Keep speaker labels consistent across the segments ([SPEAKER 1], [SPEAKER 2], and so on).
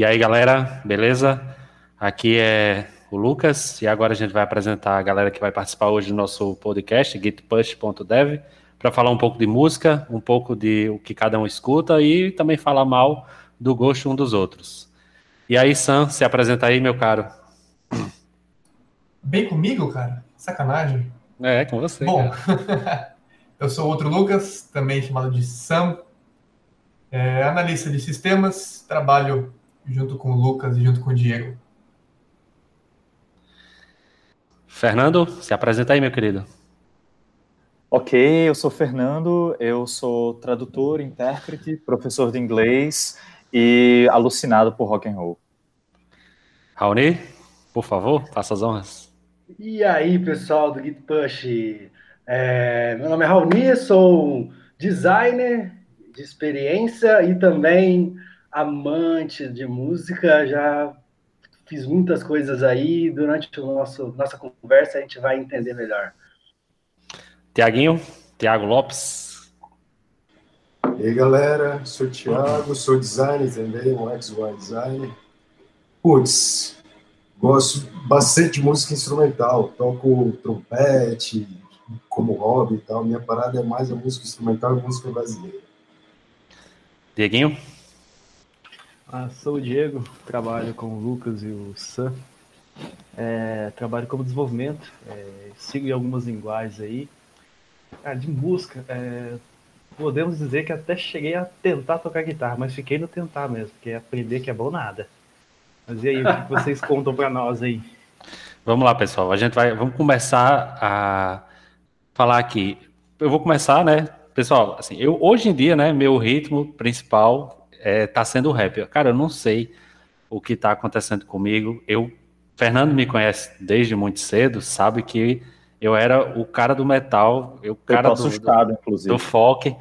[SPEAKER 1] E aí, galera, beleza? Aqui é o Lucas e agora a gente vai apresentar a galera que vai participar hoje do nosso podcast, gitpush.dev, para falar um pouco de música, um pouco de o que cada um escuta e também falar mal do gosto um dos outros. E aí, Sam, se apresenta aí, meu caro.
[SPEAKER 2] Bem comigo, cara? Sacanagem.
[SPEAKER 1] É, com você.
[SPEAKER 2] Bom, eu sou outro Lucas, também chamado de Sam, é, analista de sistemas, trabalho junto com o Lucas e junto com o Diego.
[SPEAKER 1] Fernando, se apresenta aí, meu querido.
[SPEAKER 3] Ok, eu sou Fernando, eu sou tradutor, intérprete, professor de inglês e alucinado por rock and roll.
[SPEAKER 1] Raoni, por favor, faça as honras.
[SPEAKER 4] E aí, pessoal do Git Push? É, meu nome é Raoni, sou designer de experiência e também amante de música. Já fiz muitas coisas aí. Durante o nosso nossa conversa a gente vai entender melhor.
[SPEAKER 1] Tiaguinho, Tiago Lopes.
[SPEAKER 5] E aí, galera, sou o Thiago, sou designer também, um XY designer. Putz, gosto bastante de música instrumental, toco trompete, como hobby e tal. Minha parada é mais a música instrumental e música brasileira.
[SPEAKER 1] Dieguinho?
[SPEAKER 6] Ah, sou o Diego, trabalho com o Lucas e o Sam. É, trabalho como desenvolvimento, é, sigo em algumas linguagens aí. Ah, de música, é, podemos dizer que até cheguei a tentar tocar guitarra, mas fiquei no tentar mesmo, porque aprender que é bom nada. Mas e aí, o que vocês contam para nós aí?
[SPEAKER 1] Vamos lá, pessoal. A gente vai, vamos começar a falar aqui. Eu vou começar, né? Pessoal, assim, eu hoje em dia, né, meu ritmo principal é, tá sendo rap. Cara, eu não sei o que tá acontecendo comigo. Eu, Fernando me conhece desde muito cedo, sabe que eu era o cara do metal, eu cara do,
[SPEAKER 3] assustado,
[SPEAKER 1] do,
[SPEAKER 3] inclusive.
[SPEAKER 1] do folk.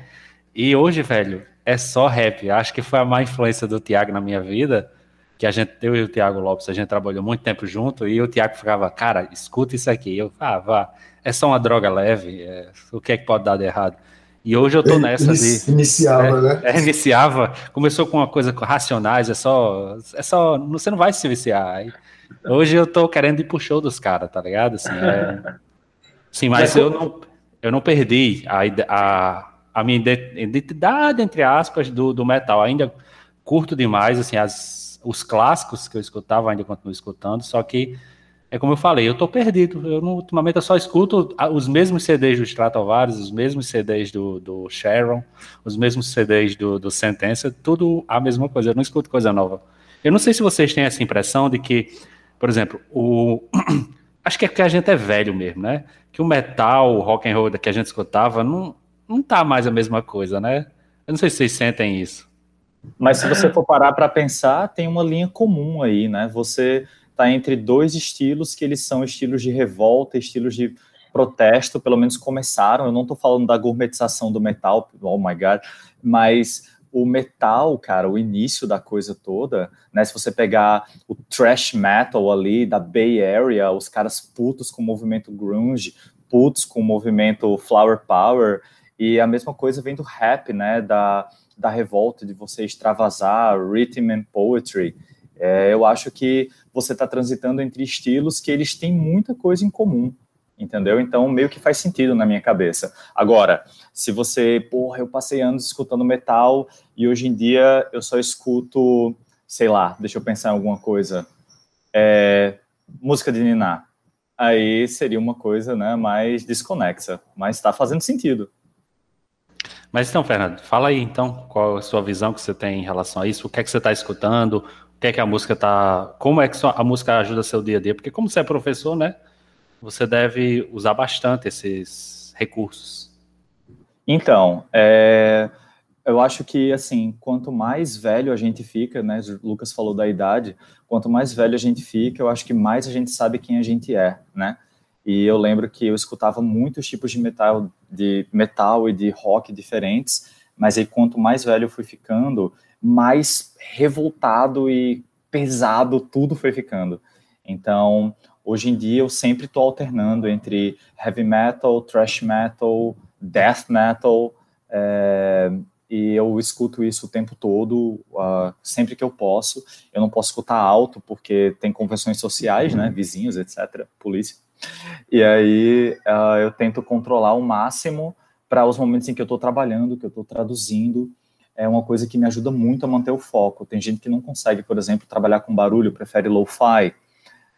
[SPEAKER 1] E hoje, velho, é só rap. Acho que foi a má influência do Thiago na minha vida, que a gente, eu e o Thiago Lopes, a gente trabalhou muito tempo junto, e o Thiago ficava, cara, escuta isso aqui. Eu, ah, vá, é só uma droga leve, é, o que é que pode dar de errado? E hoje eu tô nessa de.
[SPEAKER 5] Iniciava,
[SPEAKER 1] é,
[SPEAKER 5] né?
[SPEAKER 1] É, iniciava, começou com uma coisa com racionais, é só. É só. Você não vai se viciar. Hoje eu tô querendo ir pro show dos caras, tá ligado? Assim, é, sim, mas eu não, eu não perdi a, a, a minha identidade, entre aspas, do, do metal. Ainda curto demais, assim, as, os clássicos que eu escutava, ainda continuo escutando, só que é como eu falei, eu tô perdido. Eu não, ultimamente eu só escuto os mesmos CDs do Stratovarius, os mesmos CDs do, do Sharon, os mesmos CDs do, do Sentença, tudo a mesma coisa. Eu não escuto coisa nova. Eu não sei se vocês têm essa impressão de que, por exemplo, o acho que é porque a gente é velho mesmo, né? Que o metal, o rock and roll que a gente escutava não não tá mais a mesma coisa, né? Eu não sei se vocês sentem isso.
[SPEAKER 3] Mas se você for parar para pensar, tem uma linha comum aí, né? Você está entre dois estilos que eles são estilos de revolta, estilos de protesto, pelo menos começaram. Eu não estou falando da gourmetização do metal, oh my god, mas o metal, cara, o início da coisa toda, né? Se você pegar o thrash metal ali da Bay Area, os caras putos com o movimento grunge, putos com o movimento flower power, e a mesma coisa vem do rap, né? Da, da revolta, de você extravasar, rhythm and poetry. É, eu acho que você está transitando entre estilos que eles têm muita coisa em comum, entendeu? Então, meio que faz sentido na minha cabeça. Agora, se você, porra, eu passei anos escutando metal e hoje em dia eu só escuto, sei lá, deixa eu pensar em alguma coisa, é, música de Niná. Aí seria uma coisa né, mais desconexa, mas está fazendo sentido.
[SPEAKER 1] Mas então, Fernando, fala aí então, qual a sua visão que você tem em relação a isso? O que é que você está escutando? Que é que a música tá. Como é que a música ajuda seu dia a dia? Porque, como você é professor, né? Você deve usar bastante esses recursos.
[SPEAKER 3] Então, é, eu acho que, assim, quanto mais velho a gente fica, né? O Lucas falou da idade, quanto mais velho a gente fica, eu acho que mais a gente sabe quem a gente é, né? E eu lembro que eu escutava muitos tipos de metal, de metal e de rock diferentes, mas aí quanto mais velho eu fui ficando, mais revoltado e pesado tudo foi ficando. Então, hoje em dia eu sempre estou alternando entre heavy metal, thrash metal, death metal, é, e eu escuto isso o tempo todo, uh, sempre que eu posso. Eu não posso escutar alto porque tem convenções sociais, né, vizinhos, etc, polícia. E aí uh, eu tento controlar o máximo para os momentos em que eu estou trabalhando, que eu estou traduzindo. É uma coisa que me ajuda muito a manter o foco. Tem gente que não consegue, por exemplo, trabalhar com barulho, prefere lo-fi,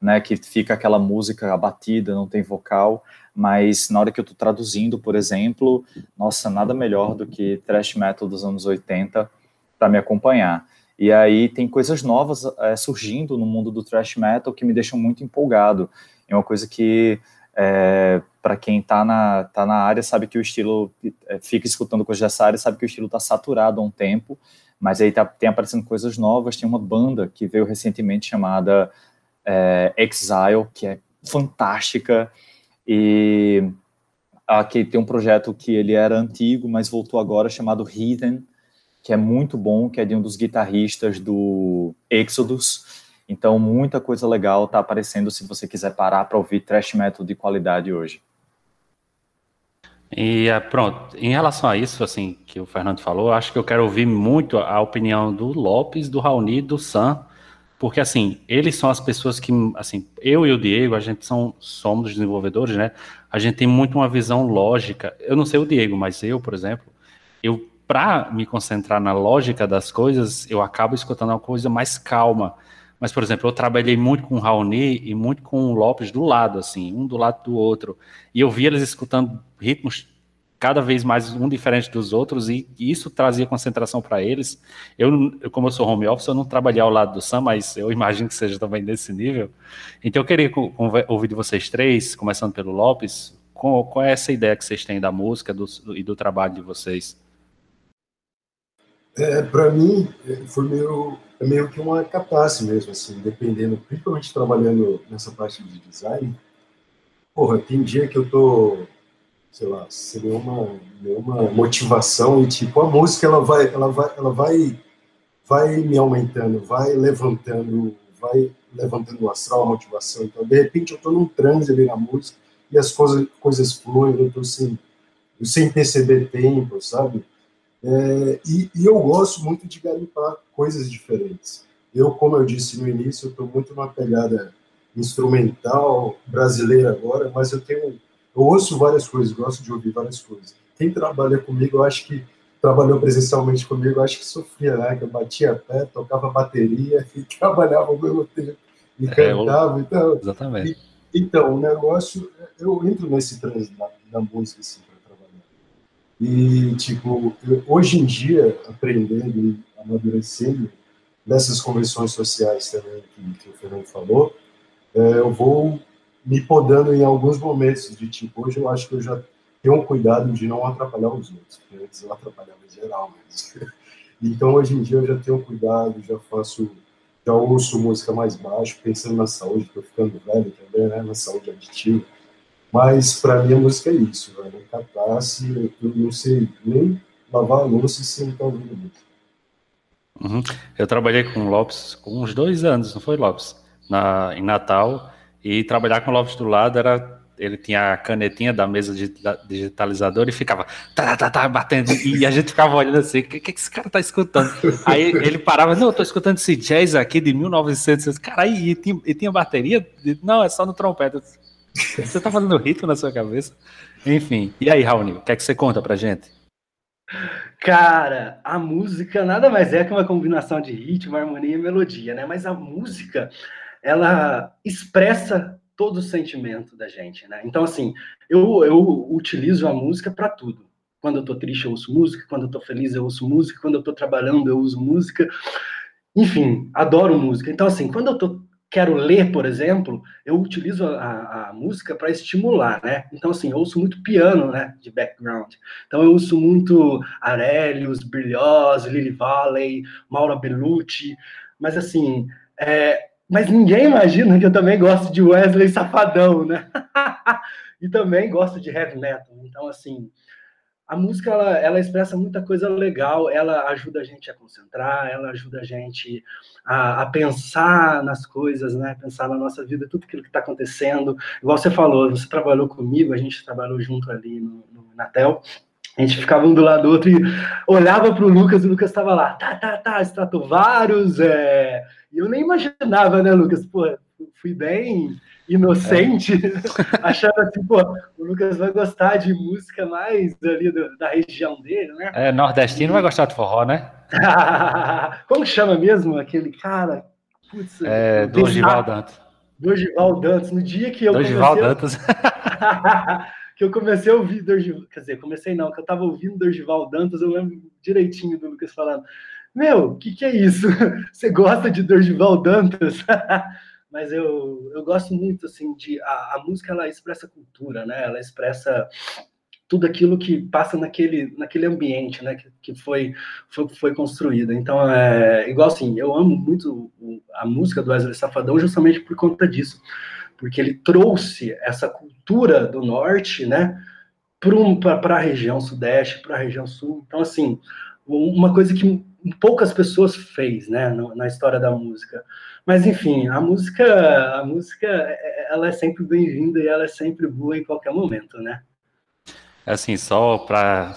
[SPEAKER 3] né, que fica aquela música abatida, não tem vocal, mas na hora que eu estou traduzindo, por exemplo, nossa, nada melhor do que thrash metal dos anos 80 para me acompanhar. E aí tem coisas novas é, surgindo no mundo do thrash metal que me deixam muito empolgado. É uma coisa que, é, para quem está na, tá na área, sabe que o estilo, é, fica escutando coisas dessa área, sabe que o estilo está saturado há um tempo, mas aí tá, tem aparecendo coisas novas. Tem uma banda que veio recentemente chamada é, Exile, que é fantástica, e aqui tem um projeto que ele era antigo, mas voltou agora, chamado Heathen, que é muito bom, que é de um dos guitarristas do Exodus. Então, muita coisa legal está aparecendo se você quiser parar para ouvir thrash metal de qualidade hoje.
[SPEAKER 1] E é, pronto, em relação a isso, assim, que o Fernando falou, acho que eu quero ouvir muito a opinião do Lopes, do Raoni, do Sam, porque assim, eles são as pessoas que, assim, eu e o Diego, a gente são, somos desenvolvedores, né? A gente tem muito uma visão lógica. Eu não sei o Diego, mas eu, por exemplo, eu para me concentrar na lógica das coisas, eu acabo escutando uma coisa mais calma. Mas, por exemplo, eu trabalhei muito com o Raoni e muito com o Lopes do lado, assim, um do lado do outro. E eu via eles escutando ritmos cada vez mais um diferente dos outros e, isso trazia concentração para eles. Eu, como eu sou home office, eu não trabalhei ao lado do Sam, mas eu imagino que seja também desse nível. Então eu queria ouvir de vocês três, começando pelo Lopes, qual, é essa ideia que vocês têm da música do, e do trabalho de vocês?
[SPEAKER 5] É, para mim, foi meio, é meio que uma capace mesmo, assim, dependendo, principalmente trabalhando nessa parte de design. Porra, tem dia que eu tô sei lá, seria uma, uma motivação e tipo a música ela vai, ela vai, ela vai, vai me aumentando, vai levantando, vai levantando o astral, a motivação. Então, de repente, eu estou num transe ali na música e as coisas, coisas fluem, eu estou sem, sem perceber tempo, sabe? É, e, e, eu gosto muito de garimpar coisas diferentes. Eu, como eu disse no início, estou muito numa pegada instrumental brasileira agora, mas eu tenho eu ouço várias coisas, gosto de ouvir várias coisas. Quem trabalha comigo, eu acho que trabalhou presencialmente comigo, eu acho que sofria, né? Que eu batia pé, tocava bateria e trabalhava ao mesmo tempo e é, cantava. Então,
[SPEAKER 1] exatamente.
[SPEAKER 5] E, então, o negócio, eu entro nesse trânsito da, da música assim. E tipo, eu, hoje em dia, aprendendo e amadurecendo nessas convenções sociais também que, que o Fernando falou, é, eu vou me podando em alguns momentos de tipo, hoje eu acho que eu já tenho um cuidado de não atrapalhar os outros, porque antes eu atrapalhava geral. Então hoje em dia eu já tenho cuidado, já faço, já ouço música mais baixo, pensando na saúde, estou ficando velho também, né, na saúde aditiva. Mas para mim a música é isso, velho, catarse, eu não sei nem lavar a louça sem estar ouvindo música.
[SPEAKER 1] Uhum. Eu trabalhei com o Lopes com uns dois anos, não foi, Lopes? Na, em Natal, e trabalhar com o Lopes do lado era. Ele tinha a canetinha da mesa digitalizadora e ficava tá, tá, tá, batendo. E a gente ficava olhando assim: o que, que esse cara tá escutando? Aí ele parava: não, eu tô escutando esse jazz aqui de 1900. Cara, e tinha, e tinha bateria? Não, é só no trompete. Você tá fazendo ritmo na sua cabeça? Enfim. E aí, Raoni, o que é que você conta pra gente?
[SPEAKER 4] Cara, a música nada mais é que uma combinação de ritmo, harmonia e melodia, né? Mas a música ela expressa todo o sentimento da gente, né? Então, assim, eu, eu utilizo a música para tudo. Quando eu tô triste, eu ouço música. Quando eu tô feliz, eu ouço música. Quando eu tô trabalhando, eu uso música. Enfim, adoro música. Então, assim, quando eu tô, quero ler, por exemplo, eu utilizo a, a música para estimular, né? Então, assim, eu ouço muito piano, né, de background. Então, eu ouço muito Aurelius, Berlioz, Lily Valley, Maura Bellucci. Mas, assim, é, mas ninguém imagina que eu também gosto de Wesley Safadão, né? e também gosto de heavy metal. Então, assim, a música ela, ela, expressa muita coisa legal, ela ajuda a gente a concentrar, ela ajuda a gente a, a pensar nas coisas, né? Pensar na nossa vida, tudo aquilo que está acontecendo. Igual você falou, você trabalhou comigo, a gente trabalhou junto ali no, no Natel. A gente ficava um do lado do outro e olhava para o Lucas e o Lucas estava lá, tá, tá, tá, Stratovarius, é... E eu nem imaginava, né, Lucas? Pô, fui bem inocente, é. achando assim, pô, o Lucas vai gostar de música mais ali do, da região dele, né?
[SPEAKER 1] É, nordestino e... vai gostar de forró, né?
[SPEAKER 4] Como chama mesmo aquele cara?
[SPEAKER 1] Putz, é, Dorival Dantas.
[SPEAKER 4] Dorival Dantas. No dia que eu
[SPEAKER 1] Dorival comecei... Dantas.
[SPEAKER 4] que eu comecei a ouvir Dorival... Quer dizer, comecei não, que eu tava ouvindo Dorival Dantas, eu lembro direitinho do Lucas falando meu, o que, que é isso? Você gosta de Dorival Dantas? Mas eu, eu gosto muito, assim, de... A, a música, ela expressa cultura, né? Ela expressa tudo aquilo que passa naquele, naquele ambiente, né, que, que foi, foi, foi construído. Então, é igual assim, eu amo muito a música do Wesley Safadão justamente por conta disso, porque ele trouxe essa cultura do norte, né, para a região sudeste, para a região sul. Então, assim, uma coisa que poucas pessoas fez, né, na história da música. Mas enfim, a música, a música, ela é sempre bem-vinda e ela é sempre boa em qualquer momento, né?
[SPEAKER 1] Assim, só para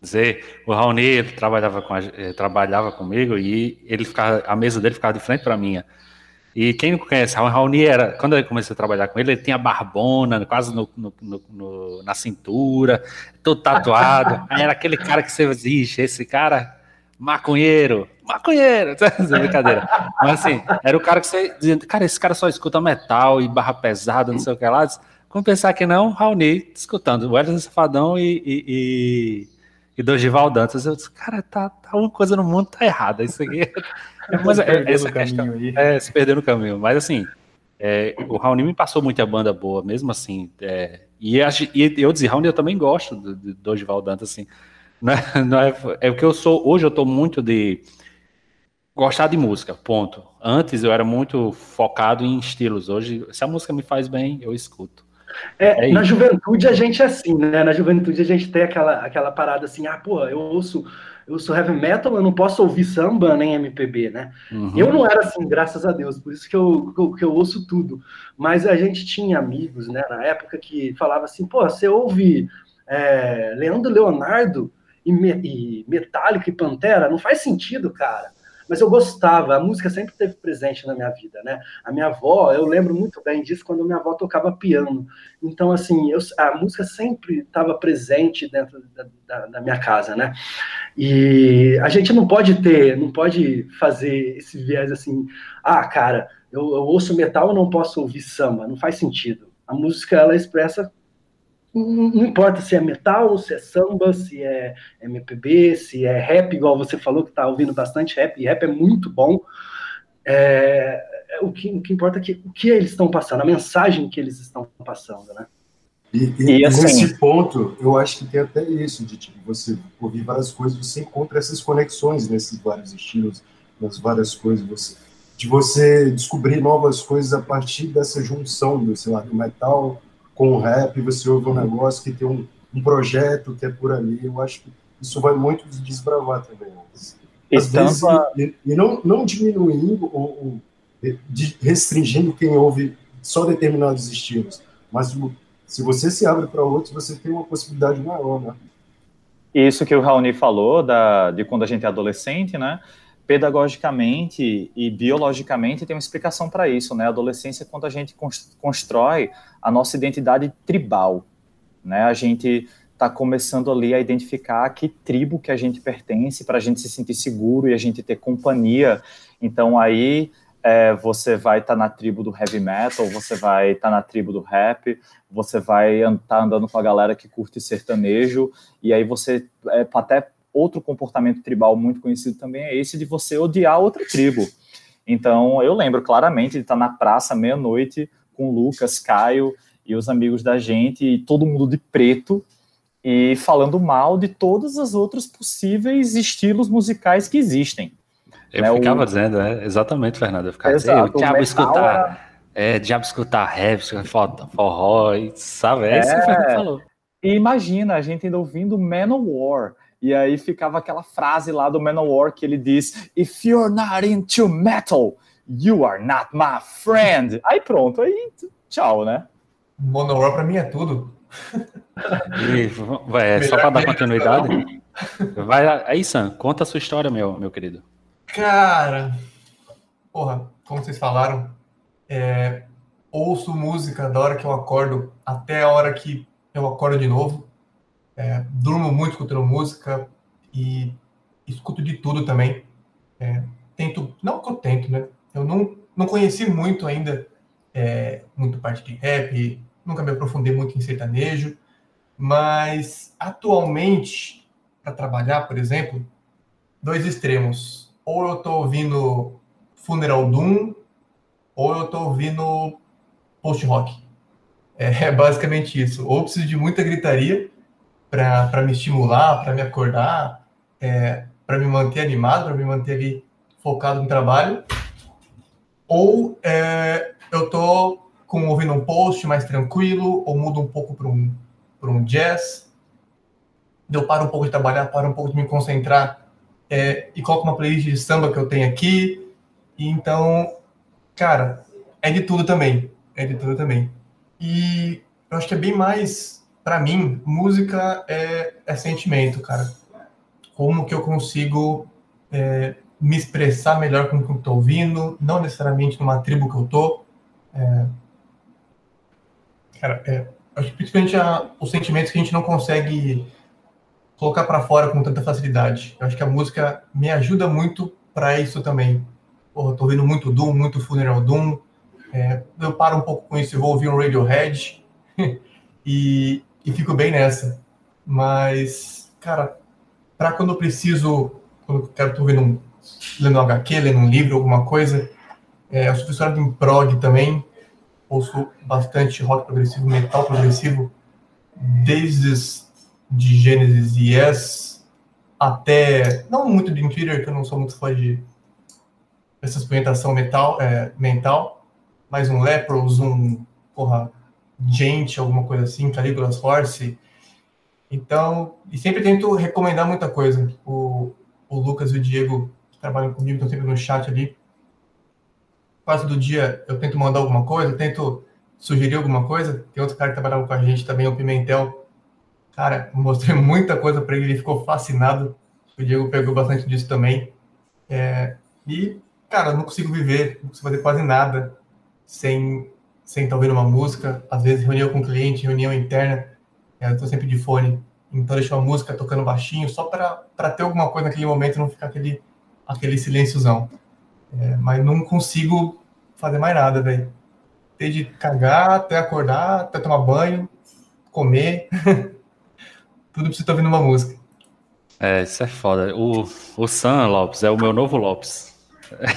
[SPEAKER 1] dizer, o Raoni trabalhava com a, eh, trabalhava comigo e ele ficava, a mesa dele ficava de frente para a minha. E quem não conhece, o Raoni era, quando eu comecei a trabalhar com ele, ele tinha barbona, quase no, no, no, na cintura, todo tatuado. Aí era aquele cara que você exige, esse cara maconheiro, maconheiro, brincadeira. Mas assim, era o cara que você dizia, cara, esse cara só escuta metal e barra pesada, não sei o que lá. Como pensar que não, Raoni escutando o Wesley Safadão e, e, e, e Dorival Dantas. Eu disse, cara, tá, tá uma coisa no mundo tá errada. Isso aqui. É, mas é, essa questão aí. é se perder no caminho. Mas assim, é, o Raoni me passou muita banda boa, mesmo assim. É, e, eu dizia, Raoni, eu também gosto do, do Dorival Dantas, assim. Não é, não é, é o que eu sou. Hoje eu estou muito de gostar de música, ponto. Antes eu era muito focado em estilos. Hoje, se a música me faz bem, eu escuto.
[SPEAKER 4] É, é na juventude a gente é assim, né? Na juventude a gente tem aquela, aquela parada assim, ah, pô, eu ouço, eu sou heavy metal, eu não posso ouvir samba nem MPB, né? Uhum. Eu não era assim, graças a Deus, por isso que eu, que eu, que eu ouço tudo. Mas a gente tinha amigos, né, na época que falava assim, pô, você ouve é, Leandro Leonardo, e, e Metallica e Pantera, não faz sentido, cara. Mas eu gostava, a música sempre esteve presente na minha vida, né? A minha avó, eu lembro muito bem disso quando minha avó tocava piano. Então, assim, eu, a música sempre estava presente dentro da, da, da, minha casa, né? E a gente não pode ter, não pode fazer esse viés assim, ah, cara, eu, eu ouço metal, eu não posso ouvir samba, não faz sentido. A música, ela expressa não importa se é metal, se é samba, se é MPB, se é rap, igual você falou que está ouvindo bastante rap, e rap é muito bom. É, é, o, que, o que importa é que, o que eles estão passando, a mensagem que eles estão passando, né?
[SPEAKER 5] E, e, e assim, nesse ponto, eu acho que tem até isso, de tipo, você ouvir várias coisas, você encontra essas conexões nesses vários estilos, nas várias coisas, você, de você descobrir novas coisas a partir dessa junção do, sei lá, do metal com o rap, você ouve um negócio que tem um, um projeto que é por ali. Eu acho que isso vai muito desbravar também. Às vezes, e, e, não, não diminuindo ou, ou restringindo quem ouve só determinados estilos, mas se você se abre para outros, você tem uma possibilidade maior, né?
[SPEAKER 3] Isso que o Raoni falou, da, de quando a gente é adolescente, né? Pedagogicamente e biologicamente tem uma explicação para isso, né? A adolescência é quando a gente constrói a nossa identidade tribal, né? A gente está começando ali a identificar que tribo que a gente pertence para a gente se sentir seguro e a gente ter companhia. Então aí é, você vai estar tá na tribo do heavy metal, você vai estar tá na tribo do rap, você vai estar tá andando com a galera que curte sertanejo, e aí você é, até outro comportamento tribal muito conhecido também é esse de você odiar outra tribo. Então, eu lembro claramente de estar na praça meia-noite com Lucas, Caio e os amigos da gente, e todo mundo de preto, e falando mal de todos os outros possíveis estilos musicais que existem.
[SPEAKER 1] Eu né, ficava o... dizendo, é, exatamente, Fernando. Eu ficava Exato, dizendo, o diabo escutar, era... é, diabo escutar rap, forró, sabe? É, é isso que o Fernando falou.
[SPEAKER 3] E imagina a gente ainda ouvindo Manowar, e aí ficava aquela frase lá do Manowar que ele diz: If you're not into metal, you are not my friend. Aí pronto, aí tchau, né?
[SPEAKER 2] Manowar pra mim é tudo.
[SPEAKER 1] E, vai, só para dar continuidade. Vai aí, Sam, conta a sua história, meu, meu querido.
[SPEAKER 2] Cara, porra, como vocês falaram, é, ouço música da hora que eu acordo até a hora que eu acordo de novo. É, durmo muito escutando música e escuto de tudo também. É, tento, não que eu tento, né? Eu não, não conheci muito ainda, é, muito parte de rap, nunca me aprofundei muito em sertanejo, mas atualmente, para trabalhar, por exemplo, dois extremos. Ou eu estou ouvindo Funeral Doom, ou eu estou ouvindo post-rock. É, é basicamente isso. Ou preciso de muita gritaria para me estimular, para me acordar, é, para me manter animado, para me manter ali focado no trabalho. Ou é, eu tô com ouvindo um post mais tranquilo, ou mudo um pouco para um, um jazz. Eu paro um pouco de trabalhar, paro um pouco de me concentrar é, e coloco uma playlist de samba que eu tenho aqui. E então, cara, é de tudo também. É de tudo também. E eu acho que é bem mais, para mim, música é, é sentimento, cara. Como que eu consigo é, me expressar melhor com o que eu estou ouvindo, não necessariamente numa tribo que eu tô. É, cara, é, acho que principalmente a, os sentimentos que a gente não consegue colocar para fora com tanta facilidade. Eu acho que a música me ajuda muito para isso também. Porra, tô ouvindo muito Doom, muito Funeral Doom. É, eu paro um pouco com isso e vou ouvir um Radiohead e, e fico bem nessa. Mas, cara, para quando eu preciso, quando eu quero ouvindo um, lendo um HQ, lendo um livro, alguma coisa, é, eu sou professor em prog também, ouço bastante rock progressivo, metal progressivo, desde de Genesis e Yes até, não muito de Twitter, que eu não sou muito fã de essa experimentação metal, é, mental, mas um Lepros, um, porra, Gente, alguma coisa assim, Caligula's Horse. Então, e sempre tento recomendar muita coisa. O, o Lucas e o Diego que trabalham comigo estão sempre no chat ali quase do dia eu tento mandar alguma coisa, tento sugerir alguma coisa. Tem outro cara que trabalhava com a gente também, o Pimentel. Cara, mostrei muita coisa para ele, ele ficou fascinado. O Diego pegou bastante disso também. É, e, cara, não consigo viver, não consigo fazer quase nada sem sem estar ouvindo uma música. Às vezes, reunião com cliente, reunião interna, é, eu estou sempre de fone. Então, deixo uma música tocando baixinho, só para ter alguma coisa naquele momento e não ficar aquele, aquele silênciozão. É, mas não consigo fazer mais nada, velho. Desde cagar, até acordar, até tomar banho, comer. Tudo precisa estar ouvindo uma música.
[SPEAKER 1] É, isso é foda. O, o Sam Lopes é o meu novo Lopes.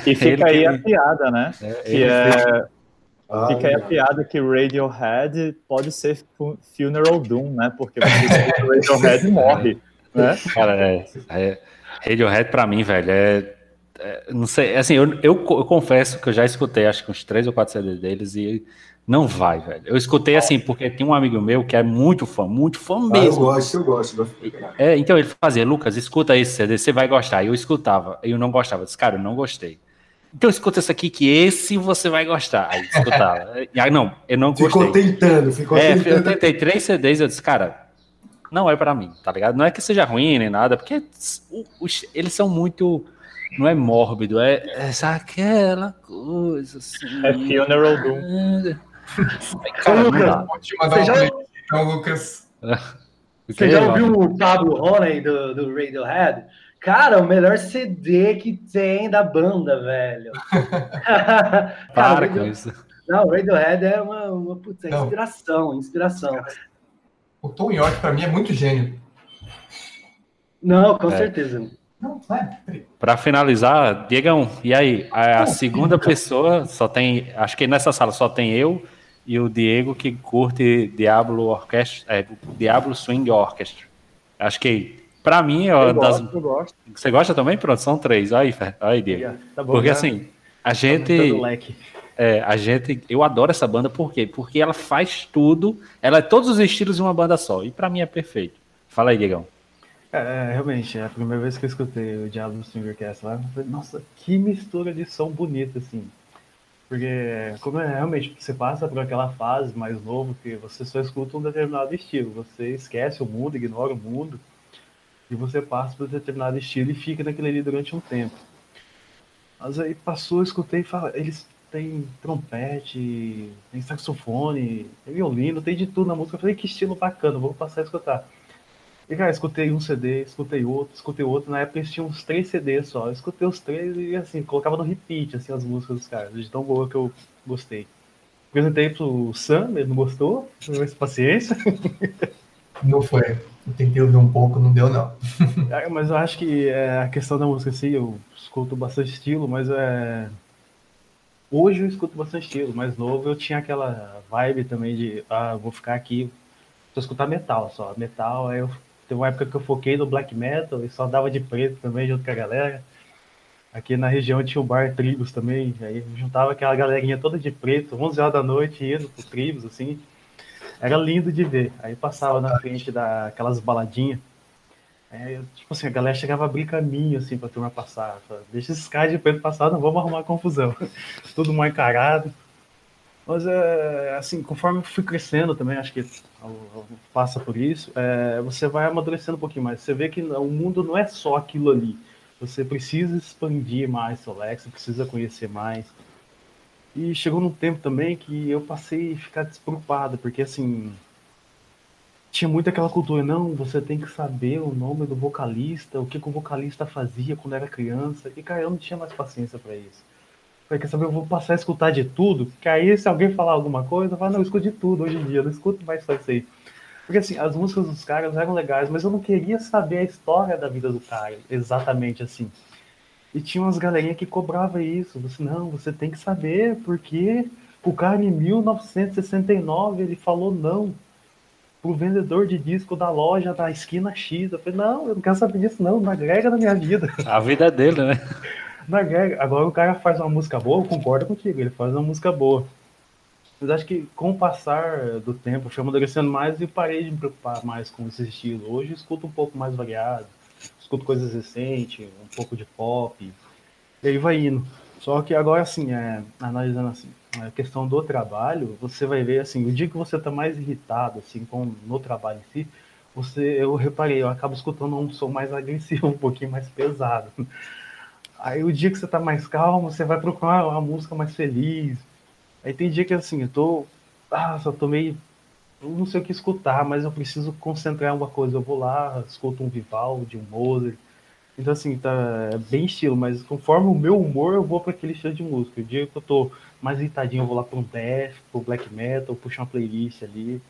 [SPEAKER 3] E fica aí que... a piada, né? É, que é... Ah, fica aí a piada que Radiohead pode ser Funeral Doom, né? Porque o Radiohead morre, né?
[SPEAKER 1] Cara, é, é, Radiohead pra mim, velho, é é, não sei, assim, eu, eu, eu, confesso que eu já escutei acho que uns três ou quatro CDs deles e não vai, velho. Eu escutei assim, porque tem um amigo meu que é muito fã, muito fã mesmo. Ah, eu
[SPEAKER 5] gosto, eu gosto.
[SPEAKER 1] É, então ele fazia, Lucas, escuta esse CD, você vai gostar. E eu escutava, e eu não gostava. Eu disse, cara, eu não gostei. Então escuta esse aqui que esse você vai gostar. Aí escutava. e aí não, eu não gostei.
[SPEAKER 5] Ficou tentando, ficou
[SPEAKER 1] é,
[SPEAKER 5] tentando.
[SPEAKER 1] Eu tentei três CDs, eu disse, cara, não é para mim, tá ligado? Não é que seja ruim nem nada, porque os, eles são muito não é mórbido, é essa aquela coisa assim.
[SPEAKER 3] É Funeral Doom.
[SPEAKER 2] Cara, Lucas, você já... Então, Lucas.
[SPEAKER 4] Você já ouviu o Pablo Honey do, do Radiohead? Cara, o melhor CD que tem da banda, velho.
[SPEAKER 1] Para com isso.
[SPEAKER 4] Não, o Radiohead é uma, uma puta, inspiração, inspiração.
[SPEAKER 2] O Tom York, pra mim, é muito gênio.
[SPEAKER 4] Não, com é. certeza.
[SPEAKER 1] Para finalizar, Diegão, e aí? A, a segunda pessoa só tem. Acho que nessa sala só tem eu e o Diego que curte Diablo Orquestra, é, Diablo Swing Orchestra. Acho que para mim é
[SPEAKER 3] eu
[SPEAKER 1] das.
[SPEAKER 3] Gosto, eu gosto.
[SPEAKER 1] Você gosta também? Pronto, são três. Aí, aí Diego. Tá bom, Porque já... assim, a tá gente. É, a gente, eu adoro essa banda, por quê? Porque ela faz tudo, ela é todos os estilos de uma banda só, e para mim é perfeito. Fala aí, Diegão.
[SPEAKER 6] É, é, realmente, é a primeira vez que eu escutei o Diablo Swingercast lá, eu falei, nossa, que mistura de som bonita, assim. Porque como é, realmente você passa por aquela fase mais novo que você só escuta um determinado estilo, você esquece o mundo, ignora o mundo, e você passa por determinado estilo e fica naquele ali durante um tempo. Mas aí passou, escutei, fala, eles têm trompete, tem saxofone, tem violino, tem de tudo na música. Eu falei, que estilo bacana, vou passar a escutar. E, cara, escutei um CD, escutei outro, escutei outro. Na época eles tinham uns três CDs só. Eu escutei os três e, assim, colocava no repeat, assim, as músicas dos caras. De tão boa que eu gostei. Apresentei pro Sam, ele não gostou. Não paciência.
[SPEAKER 2] Não foi. Eu tentei ouvir um pouco, não deu, não.
[SPEAKER 6] É, mas eu acho que é, a questão da música, assim, eu escuto bastante estilo, mas é Hoje eu escuto bastante estilo, mais novo eu tinha aquela vibe também de, ah, vou ficar aqui, só escutar metal só. Metal, aí eu, teve uma época que eu foquei no black metal e só dava de preto também junto com a galera. Aqui na região tinha o bar Tribos também, aí juntava aquela galerinha toda de preto, 11 horas da noite indo pro Tribos, assim. Era lindo de ver. Aí passava na frente daquelas baladinhas é, tipo assim, a galera chegava a abrir caminho, assim, pra turma passar. Deixa esses caras de preto passar, não vamos arrumar confusão. Tudo mal encarado. Mas, é, assim, conforme eu fui crescendo também, acho que passa por isso, é, você vai amadurecendo um pouquinho mais. Você vê que o mundo não é só aquilo ali. Você precisa expandir mais leque, você precisa conhecer mais. E chegou num tempo também que eu passei a ficar despreocupado, porque, assim, tinha muito aquela cultura, não, você tem que saber o nome do vocalista, o que, que o vocalista fazia quando era criança. E, cara, eu não tinha mais paciência para isso. Falei, quer saber, eu vou passar a escutar de tudo, que aí se alguém falar alguma coisa, eu falo, não, eu escuto de tudo hoje em dia, eu não escuto mais só isso aí. Porque assim, as músicas dos caras eram legais, mas eu não queria saber a história da vida do cara, exatamente assim. E tinha umas galerinhas que cobrava isso, você, não, você tem que saber, porque o cara em 1969 ele falou não pro vendedor de disco da loja da esquina X. Eu falei, não, eu não quero saber disso, não, não agrega na minha vida.
[SPEAKER 1] A vida é dele, né?
[SPEAKER 6] Não agrega. Agora o cara faz uma música boa, eu concordo contigo, ele faz uma música boa. Mas acho que com o passar do tempo, eu fui amadurecendo mais e parei de me preocupar mais com esse estilo. Hoje eu escuto um pouco mais variado, escuto coisas recentes, um pouco de pop, e aí vai indo. Só que agora, assim, é, analisando assim, a questão do trabalho, você vai ver assim, o dia que você está mais irritado assim com no trabalho em si, você eu reparei, eu acabo escutando um som mais agressivo, um pouquinho mais pesado. Aí o dia que você está mais calmo, você vai procurar uma música mais feliz. Aí tem dia que assim, eu tô ah, só tô meio não sei o que escutar, mas eu preciso concentrar em uma coisa. Eu vou lá, escuto um Vivaldi, um Mozart, então, assim, tá é bem estilo, mas conforme o meu humor, eu vou para aquele estilo de música. O dia que eu tô mais irritadinho, eu vou lá para um death, pro black metal, puxo uma playlist ali.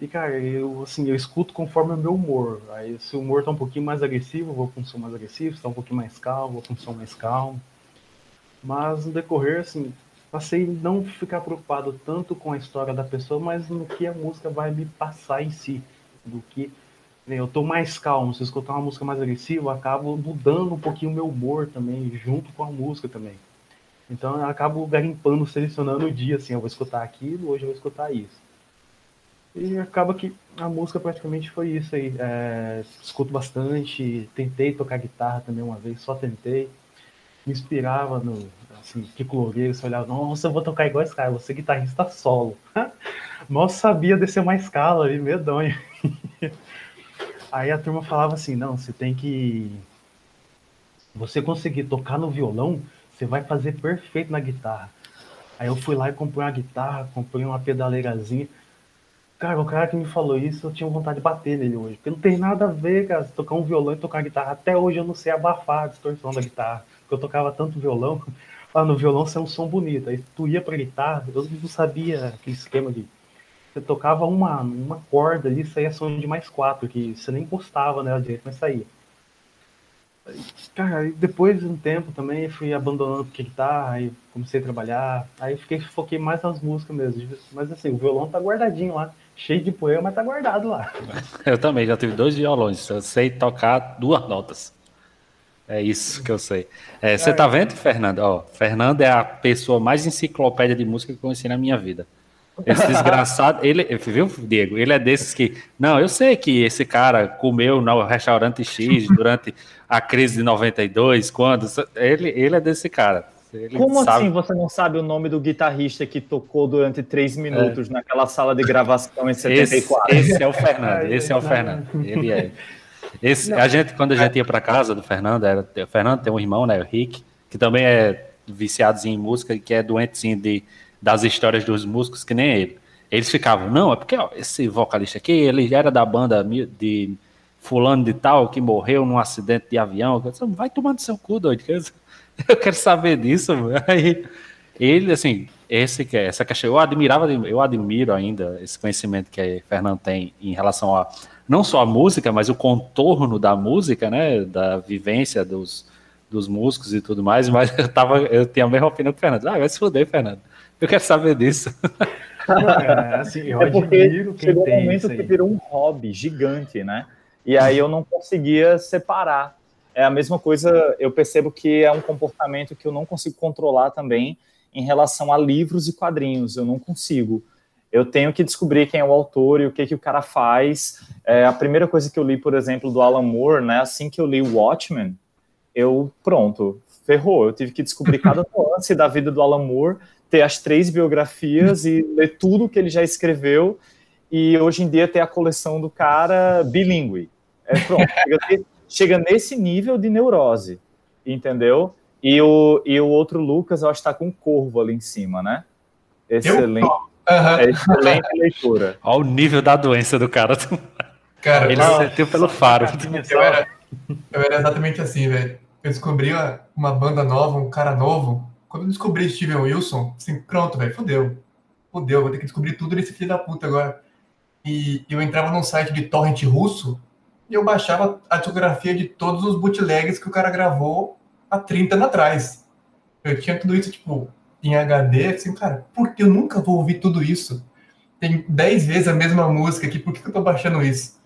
[SPEAKER 6] E, cara, eu, assim, eu escuto conforme o meu humor. Aí, se o humor tá um pouquinho mais agressivo, eu vou com um som mais agressivo. Se tá um pouquinho mais calmo, vou com um som mais calmo. Mas, no decorrer, assim, passei a não ficar preocupado tanto com a história da pessoa, mas no que a música vai me passar em si. Do que eu tô mais calmo, se escutar uma música mais agressiva, acabo mudando um pouquinho o meu humor também, junto com a música também. Então eu acabo garimpando, selecionando o dia, assim, eu vou escutar aquilo, hoje eu vou escutar isso. E acaba que a música praticamente foi isso aí. É, escuto bastante, tentei tocar guitarra também uma vez, só tentei. Me inspirava no, assim, Kiko Loureiro, você olhava, nossa, eu vou tocar igual esse cara, vou ser guitarrista solo. Mal sabia descer uma escala ali, medonho. Aí a turma falava assim, não, você tem que. Você conseguir tocar no violão, você vai fazer perfeito na guitarra. Aí eu fui lá e comprei uma guitarra, comprei uma pedaleirazinha. Cara, o cara que me falou isso, eu tinha vontade de bater nele hoje. Porque não tem nada a ver, cara, tocar um violão e tocar guitarra. Até hoje eu não sei abafar a distorção da guitarra. Porque eu tocava tanto violão. Ah, no violão você é um som bonito. Aí tu ia pra guitarra, eu não sabia aquele esquema de você tocava uma, uma corda ali, saía som de mais quatro, que você nem encostava nela direito, mas saía. Cara, depois de um tempo também fui abandonando porque guitarra, aí comecei a trabalhar, aí fiquei, foquei mais nas músicas mesmo. Mas assim, o violão tá guardadinho lá, cheio de poeira, mas tá guardado lá.
[SPEAKER 1] Eu também, já tive dois violões, eu sei tocar duas notas. É isso que eu sei. É, você tá vendo, Fernando? Ó, Fernando é a pessoa mais enciclopédia de música que eu conheci na minha vida. Esse desgraçado, ele, viu, Diego? Ele é desses que. Não, eu sei que esse cara comeu no restaurante X durante a crise de 92, quando. Ele, ele é desse cara. Ele
[SPEAKER 3] Como
[SPEAKER 1] sabe-
[SPEAKER 3] assim você não sabe o nome do guitarrista que tocou durante três minutos naquela sala de gravação em
[SPEAKER 1] Esse,
[SPEAKER 3] 74?
[SPEAKER 1] esse é o Fernando, esse é o Fernando. Ele é. Esse, a gente, quando a gente ia para casa do Fernando, era, o Fernando tem um irmão, né, o Rick, que também é viciadozinho em música, que é doentezinho de, das histórias dos músicos, que nem ele. Eles ficavam, não, é porque ó, esse vocalista aqui, ele era da banda de fulano de tal, que morreu num acidente de avião. Eu disse, Vai tomar no seu cu, doido. Eu quero saber disso. Aí, ele, assim, esse que é, essa questão, eu admirava, eu admiro ainda esse conhecimento que Fernando tem em relação a não só a música, mas o contorno da música, né, da vivência dos, dos músicos e tudo mais, mas eu tava, eu tinha a mesma opinião que o Fernando. Ah, vai se fuder, Fernando. Eu quero saber disso.
[SPEAKER 6] É, assim, eu
[SPEAKER 3] É porque chegou um
[SPEAKER 6] tem
[SPEAKER 3] momento
[SPEAKER 6] isso
[SPEAKER 3] que virou um hobby gigante, né? E aí eu não conseguia separar. É a mesma coisa, eu percebo que é um comportamento que eu não consigo controlar também em relação a livros e quadrinhos. Eu não consigo. Eu tenho que descobrir quem é o autor e o que, que o cara faz. É, a primeira coisa que eu li, por exemplo, do Alan Moore, né? Assim que eu li Watchmen, eu, pronto, ferrou. Eu tive que descobrir cada nuance da vida do Alan Moore, ter as três biografias e ler tudo que ele já escreveu e hoje em dia ter a coleção do cara bilíngue. É pronto, chega, chega nesse nível de neurose, entendeu? E o, e o outro Lucas, eu acho que tá com um corvo ali em cima, né? Excelente,
[SPEAKER 2] Aham.
[SPEAKER 3] é excelente leitura.
[SPEAKER 1] Olha o nível da doença do cara.
[SPEAKER 2] Cara,
[SPEAKER 1] Ele
[SPEAKER 2] eu-
[SPEAKER 1] sentiu pelo faro.
[SPEAKER 2] eu era, eu era exatamente assim, velho. Eu descobri uma, uma banda nova, um cara novo. Quando eu descobri Steven Wilson, assim, pronto, velho, fodeu. Fodeu, vou ter que descobrir tudo desse filho da puta agora. E eu entrava num site de torrent russo e eu baixava a discografia de todos os bootlegs que o cara gravou há 30 anos atrás. Eu tinha tudo isso, tipo, em HD, assim, cara, por que eu nunca vou ouvir tudo isso? Tem 10 vezes a mesma música aqui, por que eu tô baixando isso?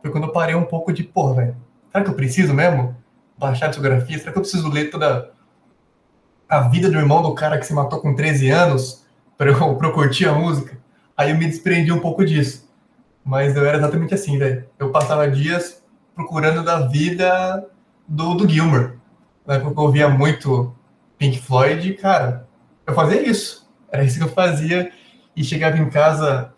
[SPEAKER 2] Foi quando eu parei um pouco de, porra, velho, será que eu preciso mesmo baixar a discografia? Será que eu preciso ler toda a vida do irmão do cara que se matou com 13 anos pra eu, pra eu curtir a música? Aí eu me desprendi um pouco disso. Mas eu era exatamente assim, velho. Eu passava dias procurando da vida do, do Gilmer. Na época que eu ouvia muito Pink Floyd, cara, eu fazia isso. Era isso que eu fazia. E chegava em casa,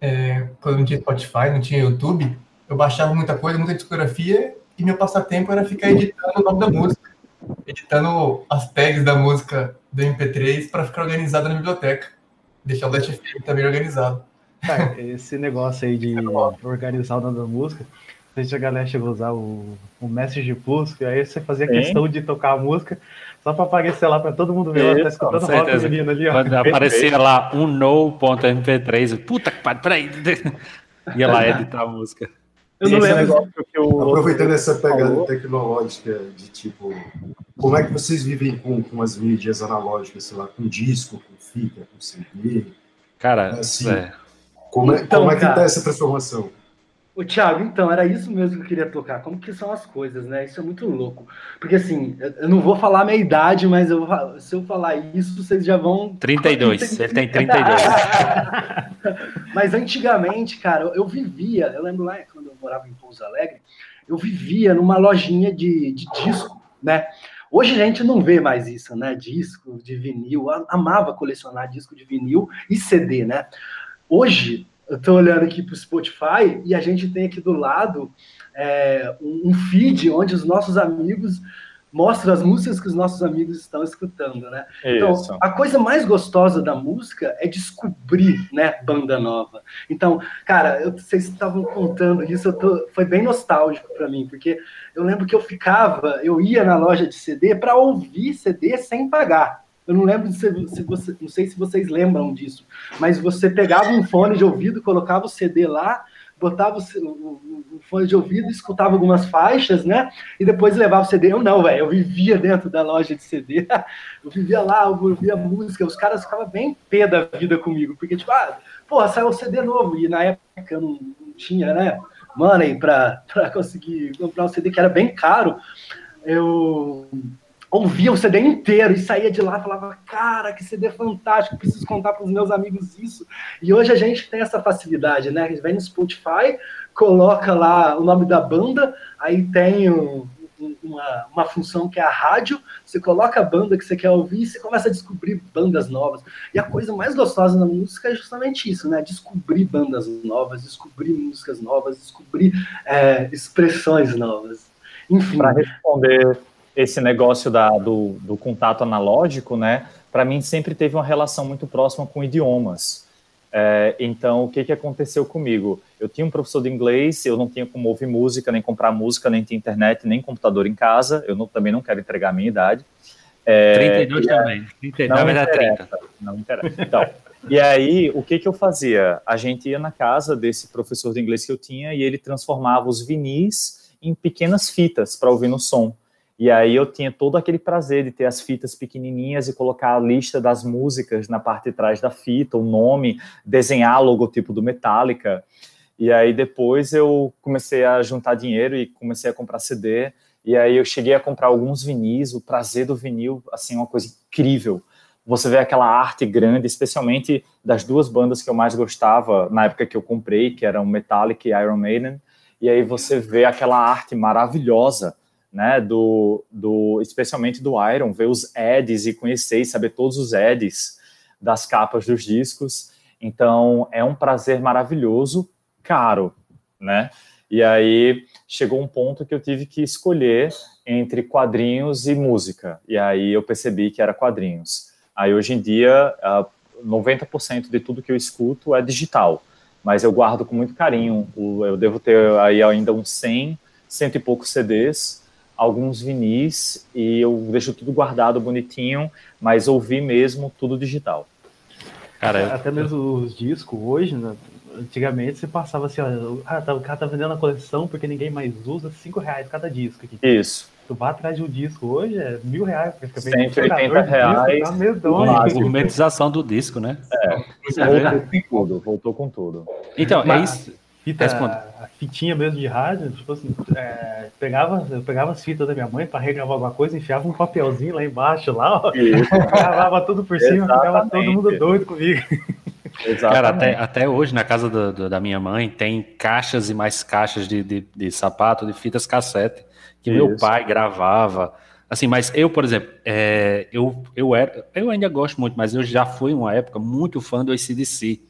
[SPEAKER 2] é, quando não tinha Spotify, não tinha YouTube, eu baixava muita coisa, muita discografia, e meu passatempo era ficar editando o nome da música. Editando as tags da música do MP3 para ficar organizado na biblioteca. Deixar o FM também organizado.
[SPEAKER 6] Cara, esse negócio aí de organizar o nome da música, a gente a galera chegou a usar o, o Message Plus, que aí você fazia
[SPEAKER 3] Sim.
[SPEAKER 6] questão de tocar a música só pra aparecer lá pra todo mundo ver, ó, tá escutando rock menino ali, ó.
[SPEAKER 1] Quando aparecia lá um no.mp3, puta que pariu, peraí. Ia lá editar a música.
[SPEAKER 6] Eu não lembro.
[SPEAKER 3] negócio que o
[SPEAKER 5] Aproveitando essa pegada
[SPEAKER 3] falou.
[SPEAKER 5] tecnológica de tipo, como é que vocês vivem com, com as mídias analógicas, sei lá, com disco, com fita, com CD?
[SPEAKER 1] Cara,
[SPEAKER 5] Assim,
[SPEAKER 1] é,
[SPEAKER 5] Como é,
[SPEAKER 4] Então,
[SPEAKER 5] como é que
[SPEAKER 4] cara.
[SPEAKER 5] tá essa transformação?
[SPEAKER 4] Ô, Thiago, então, era isso mesmo que eu queria tocar. Como que são as coisas, né? Isso é muito louco. Porque, assim, eu- não vou falar a minha idade, mas eu, vou- se eu falar isso, vocês já vão...
[SPEAKER 1] 32. Ele tem 32.
[SPEAKER 4] Mas antigamente, cara, eu vivia, eu lembro lá quando eu morava em Pouso Alegre, eu vivia numa lojinha de, de disco, né? Hoje a gente não vê mais isso, né? Disco de vinil, eu amava colecionar disco de vinil e CD, né? Hoje, eu tô olhando aqui pro Spotify e a gente tem aqui do lado é, um feed onde os nossos amigos mostram as músicas que os nossos amigos estão escutando, né? Então,
[SPEAKER 3] Isso.
[SPEAKER 4] a coisa mais gostosa da música é descobrir, né, banda nova. Então, cara, eu- vocês estavam contando isso, tô- foi bem nostálgico para mim, porque eu lembro que eu ficava, eu ia na loja de CD para ouvir CD sem pagar. Eu não lembro se, se você, não sei se vocês lembram disso, mas você pegava um fone de ouvido, colocava o CD lá, botava o, o- o- fone de ouvido, escutava algumas faixas, né? E depois levava o CD. Eu não, velho, eu vivia dentro da loja de CD. Eu vivia lá, eu ouvia música, os caras ficavam bem pé da vida comigo, porque, tipo, ah, porra, saiu um CD novo, e na época eu não, não tinha, né, money pra conseguir comprar um CD que era bem caro, eu ouvia o CD inteiro e saía de lá falava, cara, que CD fantástico, preciso contar para os meus amigos isso. E hoje a gente tem essa facilidade, né? A gente vai no Spotify, coloca lá o nome da banda, aí tem um, uma, uma função que é a rádio, você coloca a banda que você quer ouvir e você começa a descobrir bandas novas. E a coisa mais gostosa na música é justamente isso, né? Descobrir bandas novas, descobrir músicas novas, descobrir é, expressões novas. Enfim.
[SPEAKER 3] Para responder esse negócio da, do, do contato analógico, né? Para mim sempre teve uma relação muito próxima com idiomas. É, então, o que, que aconteceu comigo? Eu tinha um professor de inglês, eu não tinha como ouvir música, nem comprar música, nem ter internet, nem computador em casa. Eu não, também não quero entregar a minha idade.
[SPEAKER 1] É, 32 também. 39 não é 30.
[SPEAKER 3] Não interessa. Então, e aí, o que, que eu fazia? A gente ia na casa desse professor de inglês que eu tinha e ele transformava os vinis em pequenas fitas para ouvir no som. E aí eu tinha todo aquele prazer de ter as fitas pequenininhas e colocar a lista das músicas na parte de trás da fita, o nome, desenhar o logotipo do Metallica. E aí depois eu comecei a juntar dinheiro e comecei a comprar CD. E aí eu cheguei a comprar alguns vinis, o prazer do vinil, assim, uma coisa incrível. Você vê aquela arte grande, especialmente das duas bandas que eu mais gostava na época que eu comprei, que eram Metallica e Iron Maiden. E aí você vê aquela arte maravilhosa né, do, do especialmente do Iron, ver os ads e conhecer e saber todos os ads das capas dos discos. Então, é um prazer maravilhoso, caro, né? E aí chegou um ponto que eu tive que escolher entre quadrinhos e música. E aí eu percebi que era quadrinhos. Aí hoje em dia, 90% de tudo que eu escuto é digital, mas eu guardo com muito carinho. Eu devo ter aí ainda uns 100, cento e poucos CDs alguns vinis e eu deixo tudo guardado bonitinho, mas ouvi mesmo tudo digital.
[SPEAKER 6] Cara, até mesmo os discos hoje, né? Antigamente você passava assim, ó, ah, tá, o cara tá vendendo a coleção porque ninguém mais usa, cinco reais cada disco aqui.
[SPEAKER 3] Isso.
[SPEAKER 6] Tu vai atrás de um disco hoje, é mil reais praticamente.
[SPEAKER 3] 180 reais.
[SPEAKER 1] Tá a gourmetização do disco, né?
[SPEAKER 3] É, voltou com tudo, voltou com tudo.
[SPEAKER 1] Então, Mas, é isso.
[SPEAKER 6] Fita, a fitinha mesmo de rádio, tipo assim, é, pegava, eu pegava as fitas da minha mãe para regravar alguma coisa, enfiava um papelzinho lá embaixo, lá, ó, gravava tudo por cima, Exatamente. ficava todo mundo doido comigo.
[SPEAKER 1] Exatamente. Cara, até, até hoje, na casa do, do, da minha mãe, tem caixas e mais caixas de, de, de sapato, de fitas cassete, que Isso. meu pai gravava. Assim, mas eu, por exemplo, é, eu, eu, era, eu ainda gosto muito, mas eu já fui uma época muito fã do ACDC.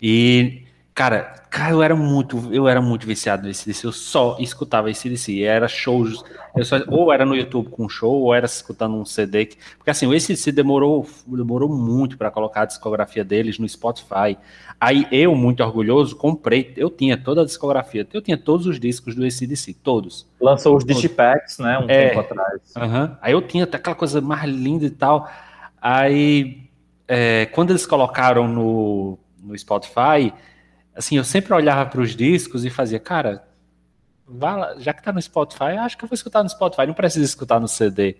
[SPEAKER 1] E Cara, cara, eu era muito, eu era muito viciado no ACDC, eu só escutava ACDC, era shows, só, ou era no YouTube com show, ou era escutando um CD, que, porque assim, o ACDC demorou, demorou muito para colocar a discografia deles no Spotify, aí eu, muito orgulhoso, comprei, eu tinha toda a discografia, eu tinha todos os discos do ACDC, todos.
[SPEAKER 3] Lançou os Digipacks, né, um é, tempo atrás.
[SPEAKER 1] Uh -huh, aí eu tinha até aquela coisa mais linda e tal, aí, é, quando eles colocaram no, no Spotify, assim, eu sempre olhava para os discos e fazia, cara, lá, já que tá no Spotify, acho que eu vou escutar no Spotify, não precisa escutar no CD.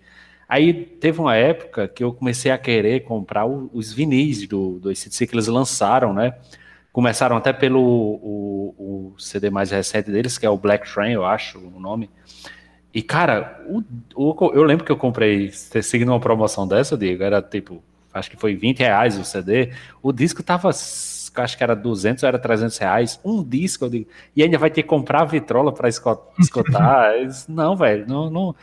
[SPEAKER 1] Aí teve uma época que eu comecei a querer comprar os vinis do, do ACDC que eles lançaram, né? Começaram até pelo o, o, CD mais recente deles, que é o Black Train, eu acho o nome. E, cara, o, o, eu lembro que eu comprei, seguindo uma promoção dessa, Diego, era tipo, acho que foi 20 reais o CD. O disco tava acho que era 200 ou era 300 reais, um disco, eu digo, e ainda vai ter que comprar a vitrola para escutar. não, velho, não, não,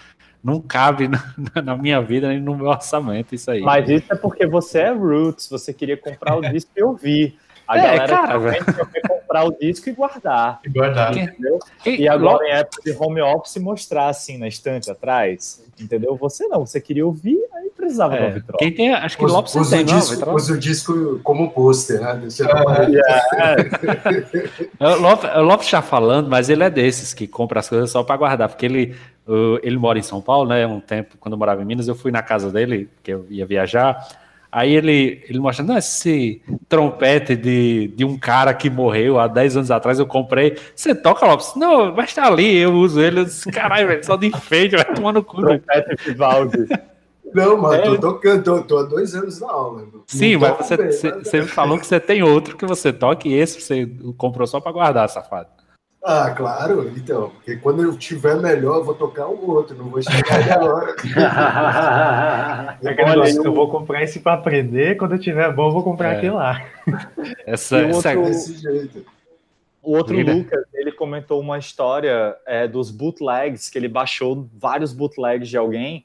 [SPEAKER 1] não cabe na, na, minha vida nem no meu orçamento isso aí.
[SPEAKER 3] Mas isso é porque você é roots, você queria comprar o disco e ouvir. A
[SPEAKER 1] é, galera cara,
[SPEAKER 3] quer comprar o disco e guardar.
[SPEAKER 2] E guardar.
[SPEAKER 3] Entendeu? E, agora, em época de home office, mostrar assim na estante atrás. Entendeu? Você não, você queria ouvir, aí precisava é. vitrola.
[SPEAKER 1] Quem tem, acho que Lopes usa, tem,
[SPEAKER 5] o disco, não, usa o disco como pôster, né? Deixa
[SPEAKER 1] é. o Lopes está falando, mas ele é desses que compra as coisas só para guardar, porque ele, ele mora em São Paulo, né? Um tempo, quando eu morava em Minas, eu fui na casa dele, que eu ia viajar. Aí ele, ele mostra, não, esse trompete de, de um cara que morreu há 10 anos atrás, eu comprei. Você toca, Lopes? Não, mas tá ali, eu uso ele. Eu disse, caralho, velho, só de enfeite, vai tomar no cu.
[SPEAKER 3] Trompete Vivaldi.
[SPEAKER 5] Não, mano, é. tô tocando, tô, tô, há dois anos na aula.
[SPEAKER 1] Sim, mas você, bem, você, mas... você me falou que você tem outro que você toca e esse você comprou só para guardar, safado.
[SPEAKER 5] Ah, claro, então, porque quando eu tiver melhor, eu vou tocar o outro, não vou chegar agora.
[SPEAKER 6] é eu vou comprar esse para aprender, quando eu tiver bom, eu vou comprar é. aquele lá.
[SPEAKER 1] Essa, essa...
[SPEAKER 5] Desse jeito.
[SPEAKER 3] O outro Lucas, ele comentou uma história é, dos bootlegs, que ele baixou vários bootlegs de alguém,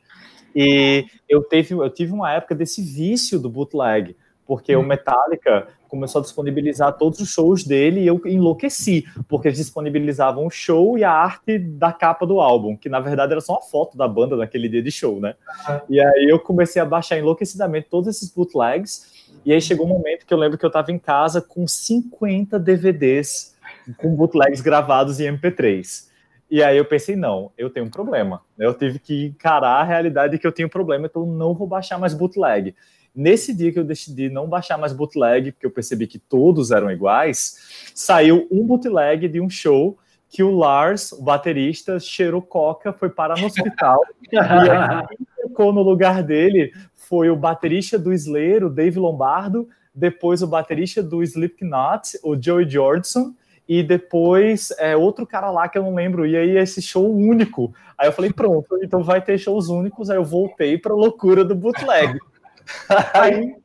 [SPEAKER 3] e eu, teve, eu tive uma época desse vício do bootleg, porque hum. o Metallica começou a disponibilizar todos os shows dele e eu enlouqueci, porque eles disponibilizavam o show e a arte da capa do álbum, que na verdade era só uma foto da banda naquele dia de show, né? Uhum. E aí eu comecei a baixar enlouquecidamente todos esses bootlegs, e aí chegou um momento que eu lembro que eu estava em casa com 50 DVDs com bootlegs gravados em MP3. E aí eu pensei, não, eu tenho um problema. Eu tive que encarar a realidade de que eu tenho um problema, então não vou baixar mais bootleg. Nesse dia que eu decidi não baixar mais bootleg, porque eu percebi que todos eram iguais, saiu um bootleg de um show que o Lars, o baterista, cheirou coca, foi parar no hospital. e aí, quem tocou no lugar dele foi o baterista do Slayer, o Dave Lombardo, depois o baterista do Slipknot, o Joey Jordison, e depois é, outro cara lá que eu não lembro, e aí esse show único. Aí eu falei, pronto, então vai ter shows únicos, aí eu voltei pra loucura do bootleg. Aí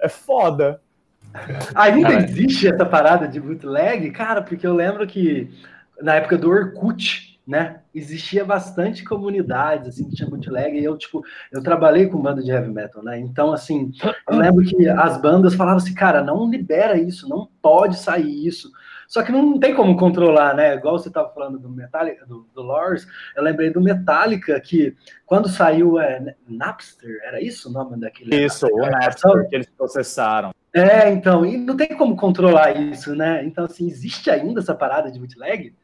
[SPEAKER 3] é foda.
[SPEAKER 4] Ainda existe essa parada de bootleg? Cara, porque eu lembro que na época do Orkut, né, existia bastante comunidades, assim, que tinha bootleg, e eu, tipo, eu trabalhei com banda de heavy metal, né, então, assim, eu lembro que as bandas falavam assim, cara, não libera isso, não pode sair isso, só que não tem como controlar, né? Igual você estava falando do Metallica, do, do Lars, eu lembrei do Metallica, que quando saiu é, Napster, era isso o nome daquele?
[SPEAKER 3] Isso, o Napster que eles processaram.
[SPEAKER 4] É, então, e não tem como controlar isso, né? Então, assim, existe ainda essa parada de bootleg?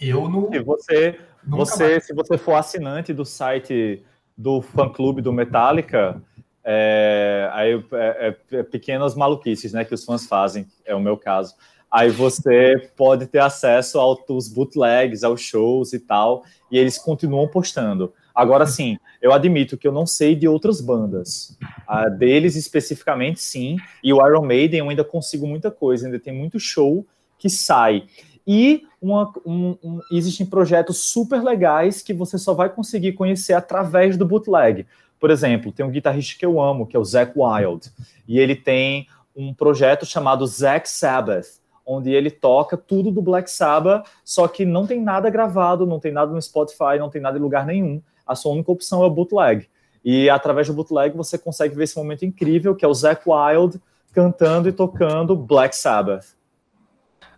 [SPEAKER 3] Eu não. Se você, você se você for assinante do site do fã-clube do Metallica, é, aí é, é, é, pequenas maluquices, né, que os fãs fazem, é o meu caso. Aí você pode ter acesso aos bootlegs, aos shows e tal, e eles continuam postando. Agora sim, eu admito que eu não sei de outras bandas. Uh, deles especificamente, sim. E o Iron Maiden eu ainda consigo muita coisa, ainda tem muito show que sai. E uma, um, um, existem projetos super legais que você só vai conseguir conhecer através do bootleg. Por exemplo, tem um guitarrista que eu amo, que é o Zack Wild, e ele tem um projeto chamado Zack Sabbath, onde ele toca tudo do Black Sabbath, só que não tem nada gravado, não tem nada no Spotify, não tem nada em lugar nenhum. A sua única opção é o bootleg. E através do bootleg você consegue ver esse momento incrível, que é o Zack Wild cantando e tocando Black Sabbath.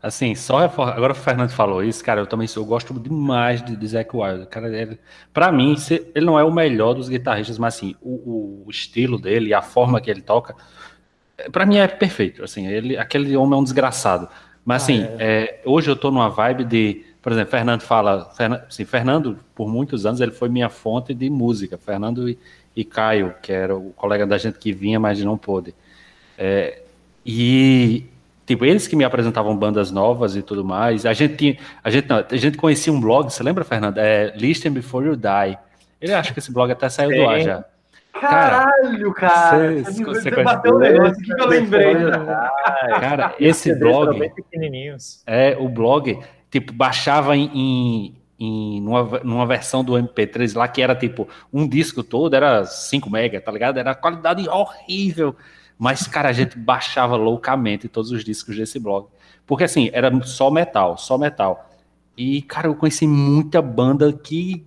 [SPEAKER 1] Assim, só agora o Fernando falou isso, cara, eu também eu gosto demais de, de Zack Wild. Cara, ele, pra mim, ele não é o melhor dos guitarristas, mas assim, o, o estilo dele, a forma que ele toca, para mim é perfeito, assim, ele, aquele homem é um desgraçado. Mas assim, ah, é. É, hoje eu tô numa vibe de, por exemplo, Fernando fala, Fernando, assim, Fernando por muitos anos ele foi minha fonte de música, Fernando e, e Caio, que era o colega da gente que vinha, mas não pôde. É, e tipo, eles que me apresentavam bandas novas e tudo mais. A gente tinha, a gente não, a gente conhecia um blog, você lembra, Fernando? É Listen Before You Die. Ele acha que esse blog até saiu Sim. do ar já.
[SPEAKER 4] Caralho, cara! Você, você, você bateu um negócio que eu lembrei.
[SPEAKER 1] Cara, esse blog. É, o blog, tipo, baixava em, em, em numa, numa, versão do MP3 lá que era tipo um disco todo, era 5 mega, tá ligado? Era qualidade horrível. Mas, cara, a gente baixava loucamente todos os discos desse blog. Porque assim, era só metal, só metal. E, cara, eu conheci muita banda que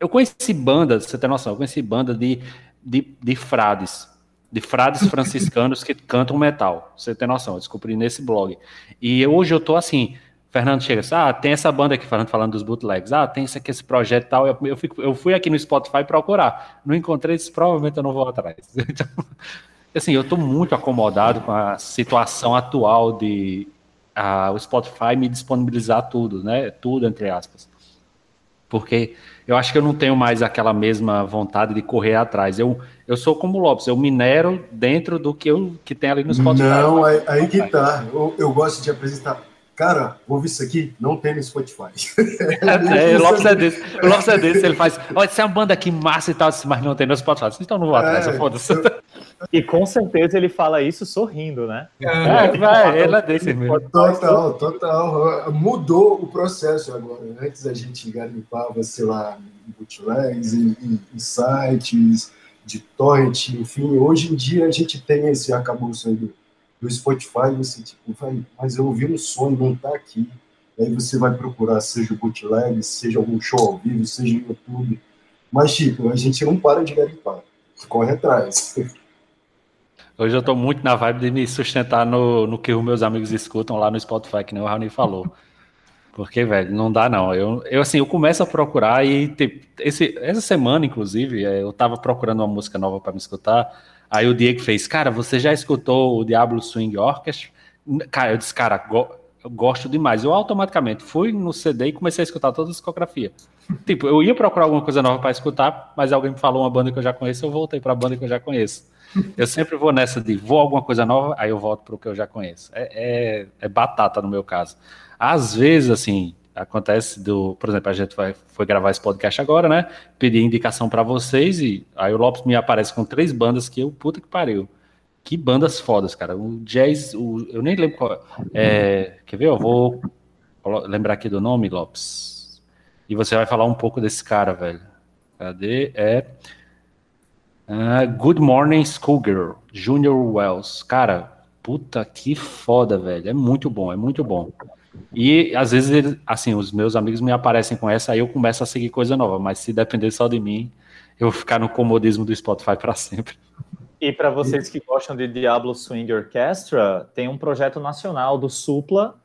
[SPEAKER 1] eu conheci banda, você tem noção, eu conheci banda de, de, de frades, de frades franciscanos que cantam metal. Você tem noção, eu descobri nesse blog. E hoje eu tô assim, Fernando chega assim, ah, tem essa banda aqui, falando, falando dos bootlegs, ah, tem esse aqui, esse projeto tal. Eu, eu, fico, eu fui aqui no Spotify procurar, não encontrei isso, provavelmente eu não vou atrás. Então, assim, eu tô muito acomodado com a situação atual de a, o Spotify me disponibilizar tudo, né? Tudo, entre aspas. Porque eu acho que eu não tenho mais aquela mesma vontade de correr atrás. Eu, eu sou como o Lopes, eu minero dentro do que, eu, que tem ali no Spotify.
[SPEAKER 5] Não, aí, aí que tá. Eu, eu gosto de apresentar. Cara, ouve isso aqui, não tem no Spotify.
[SPEAKER 1] É, o Lopes é desse. O Lopes é desse, ele faz. Olha, essa é uma banda aqui massa e tal, mas não tem no Spotify. Então não vou atrás, é, foda-se.
[SPEAKER 3] E com certeza ele fala isso sorrindo, né?
[SPEAKER 1] É, é vai, ele é desse mesmo.
[SPEAKER 5] Total, total. Mudou o processo agora. Antes a gente garimpava, sei lá, em bootlegs, em, em, em sites, de torrent, enfim. Hoje em dia a gente tem esse acabouço aí do, do Spotify, você tipo, vai, mas eu ouvi um som, não tá aqui. Aí você vai procurar, seja o bootleg, seja algum show ao vivo, seja no YouTube. Mas, tipo, a gente não para de garimpar. Corre atrás.
[SPEAKER 1] Hoje eu tô muito na vibe de me sustentar no, no que os meus amigos escutam lá no Spotify, que nem o Raoni falou. Porque, velho, não dá não. Eu, eu assim, eu começo a procurar e tipo, esse, essa semana, inclusive, é, eu tava procurando uma música nova para me escutar. Aí o Diego fez, cara, você já escutou o Diablo Swing Orchestra? Cara, eu disse, cara, go eu gosto demais. Eu automaticamente fui no CD e comecei a escutar toda a discografia. tipo, eu ia procurar alguma coisa nova para escutar, mas alguém me falou uma banda que eu já conheço, eu voltei para a banda que eu já conheço. Eu sempre vou nessa de vou alguma coisa nova, aí eu volto para o que eu já conheço. É, é, é, batata no meu caso. Às vezes, assim, acontece do, por exemplo, a gente vai, foi gravar esse podcast agora, né? Pedi indicação para vocês e aí o Lopes me aparece com três bandas que eu, puta que pariu. Que bandas fodas, cara. O jazz, o, eu nem lembro qual. É, quer ver? Eu vou lembrar aqui do nome, Lopes. E você vai falar um pouco desse cara, velho. Cadê? É. Uh, Good Morning Schoolgirl, Junior Wells. Cara, puta que foda, velho. É muito bom, é muito bom. E às vezes, ele, assim, os meus amigos me aparecem com essa, aí eu começo a seguir coisa nova. Mas se depender só de mim, eu vou ficar no comodismo do Spotify para sempre.
[SPEAKER 3] E para vocês que gostam de Diablo Swing Orchestra, tem um projeto nacional do Supla,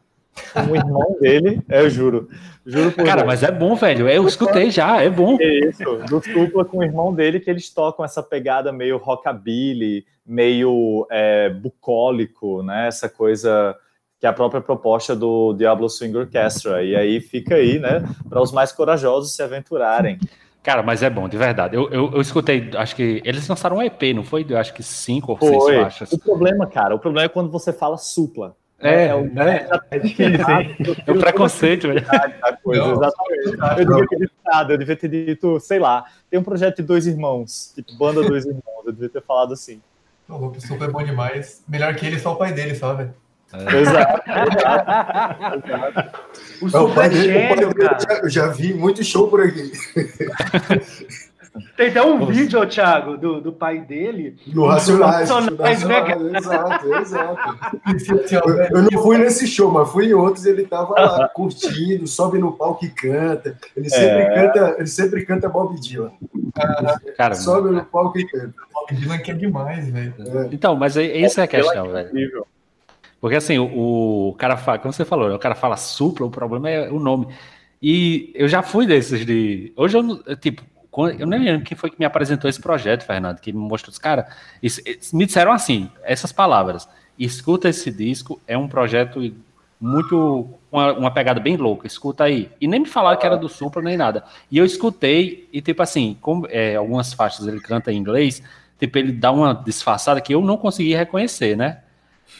[SPEAKER 3] com o irmão dele, é, eu juro. juro
[SPEAKER 1] Cara, Deus. mas é bom, velho. Eu escutei já, é bom.
[SPEAKER 3] É isso, do Supla com o irmão dele, que eles tocam essa pegada meio rockabilly, meio é, bucólico, né? Essa coisa que é a própria proposta do Diablo Swing Orchestra. E aí fica aí, né, para os mais corajosos se aventurarem.
[SPEAKER 1] Cara, mas é bom, de verdade. Eu, eu, eu, escutei, acho que eles lançaram um EP, não foi? Eu acho que cinco ou foi. seis faixas.
[SPEAKER 3] O problema, cara, o problema é quando você fala supla.
[SPEAKER 1] É, é, o, é, é, difícil, é o preconceito, velho.
[SPEAKER 3] exatamente. Eu devia ter dito nada, eu devia ter dito, sei lá, tem um projeto de dois irmãos, tipo, banda dois irmãos, eu devia ter falado assim.
[SPEAKER 2] O Lucas Supla é bom demais. Melhor que ele, só o pai dele, só, velho.
[SPEAKER 3] É. Exato, exato,
[SPEAKER 5] O Super Gênio, cara. Já, eu já vi muito show por aqui.
[SPEAKER 4] Tem até um vídeo, Thiago, do, do pai dele.
[SPEAKER 5] No Racionais. Racionais né, exato, exato. Eu, eu, não fui nesse show, mas fui em outros. Ele tava lá curtindo, sobe no palco e canta. Ele sempre é. canta, ele sempre canta Bob Dylan. Cara, sobe no palco e canta.
[SPEAKER 2] Bob Dylan que é demais, velho.
[SPEAKER 1] É. Então, mas essa é a questão, velho. Porque assim, o, o, cara fala, como você falou, né, o cara fala supla, o problema é o nome. E eu já fui desses de. Hoje eu, tipo, eu nem lembro quem foi que me apresentou esse projeto, Fernando, que me mostrou os caras. Me disseram assim, essas palavras. Escuta esse disco, é um projeto muito. Uma, uma pegada bem louca, escuta aí. E nem me falaram que era do Supla nem nada. E eu escutei, e tipo assim, como é, algumas faixas ele canta em inglês, tipo, ele dá uma disfarçada que eu não consegui reconhecer, né?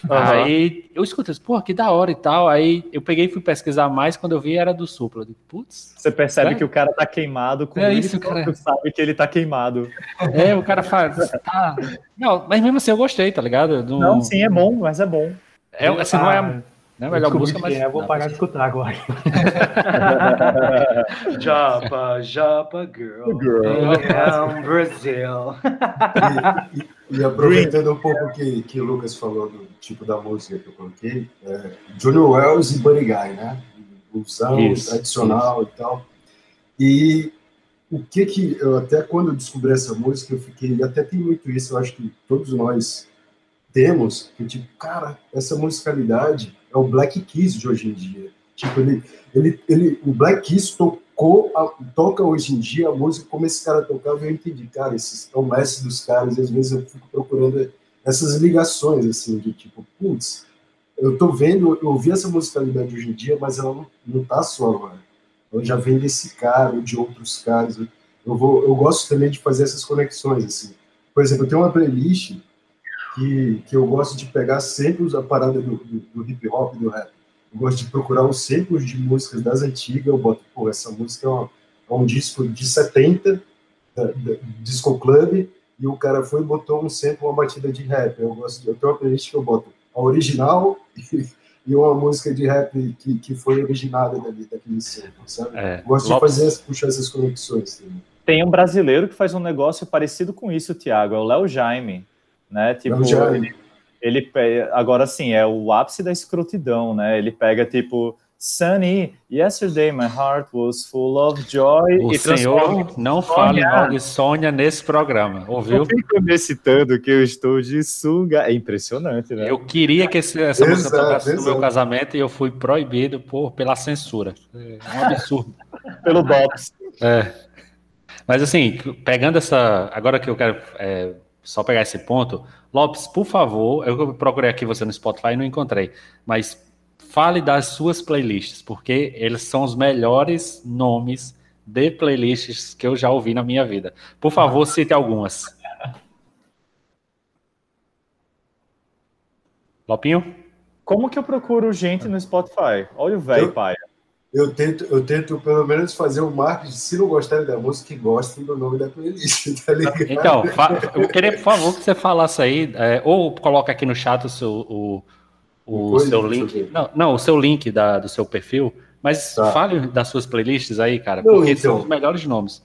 [SPEAKER 1] Uhum. Aí eu escutei, pô, que da hora e tal. Aí eu peguei e fui pesquisar mais, quando eu vi era do Supla. Putz.
[SPEAKER 3] Você percebe que o cara tá queimado com
[SPEAKER 1] é isso, cara.
[SPEAKER 3] Você sabe que ele tá queimado.
[SPEAKER 1] É, o cara faz. Tá... Não, mas mesmo assim eu gostei, tá ligado?
[SPEAKER 3] Do... Não, sim, é bom, mas é bom.
[SPEAKER 1] É, assim, não é. Não é a melhor música, mas.
[SPEAKER 6] É, eu vou parar de escutar agora.
[SPEAKER 4] Japa, Japa Girl. Girl. Yeah, Brasil.
[SPEAKER 5] E, e, aproveitando um pouco que, que o Lucas falou do tipo da música que eu coloquei, é, Junior Wells e Buddy Guy, né? Bluesão, tradicional isso. e tal. E o que que eu até quando eu descobri essa música eu fiquei até tem muito isso eu acho que todos nós temos que tipo cara essa musicalidade é o Black Keys de hoje em dia. Tipo, ele, ele, ele, o Black Keys tocou, a, toca hoje em dia a música como esse cara tocava, eu entendi, cara, esses é o mestre dos caras, e às vezes eu fico procurando essas ligações, assim, de tipo, putz, eu tô vendo, eu ouvi essa musicalidade hoje em dia, mas ela não, não tá só agora. Ela já vem desse cara ou de outros caras. Eu, vou, eu gosto também de fazer essas conexões, assim. Por exemplo, eu tenho uma playlist que, que eu gosto de pegar sempre a parada do, do, do hip hop e do rap. Eu gosto de procurar os samples de músicas das antigas, eu boto, pô, essa música é, uma, é um disco de 70, da, da, Disco Club, e o cara foi e botou um sample, uma batida de rap. Eu gosto de, eu tenho uma playlist que eu boto a original e, e uma música de rap que, que foi originada dali, daquele sample, sabe? É, gosto Lopes... de fazer, puxar essas conexões também.
[SPEAKER 3] Tem um brasileiro que faz um negócio parecido com isso, Thiago, é o Léo Jaime né? Tipo, ele, Ele pe- agora sim, é o ápice da escrotidão, né? Ele pega tipo Sunny, yesterday my heart was full of joy
[SPEAKER 1] O
[SPEAKER 3] e
[SPEAKER 1] senhor não fale mal de Sônia nesse programa, ouviu?
[SPEAKER 3] Eu fico me citando que eu estou de sunga. É impressionante, né?
[SPEAKER 1] Eu queria que esse- essa música
[SPEAKER 5] Exato,
[SPEAKER 1] tocasse no meu casamento e eu fui proibido por, pela censura. É um absurdo.
[SPEAKER 3] Pelo DOPS.
[SPEAKER 1] É. Mas assim, pegando essa. Agora que eu quero é, só pegar esse ponto, Lopes, por favor, eu procurei aqui você no Spotify e não encontrei, mas fale das suas playlists, porque eles são os melhores nomes de playlists que eu já ouvi na minha vida. Por favor, cite algumas. Lopinho?
[SPEAKER 3] Como que eu procuro gente no Spotify? Olha o velho,
[SPEAKER 5] Eu-
[SPEAKER 3] pai.
[SPEAKER 5] Eu tento, eu tento pelo menos fazer o marketing, se não gostarem da música, que gostem do nome da playlist, tá ligado?
[SPEAKER 1] Então, eu queria, por favor, que você falasse aí, é, ou coloca aqui no chat o seu, o, o
[SPEAKER 5] Coisa,
[SPEAKER 1] seu link. Não, não, o seu link da, do seu perfil. Mas
[SPEAKER 5] Tá.
[SPEAKER 1] fale das suas playlists aí, cara,
[SPEAKER 5] Não,
[SPEAKER 1] porque
[SPEAKER 5] então.
[SPEAKER 1] são os melhores nomes.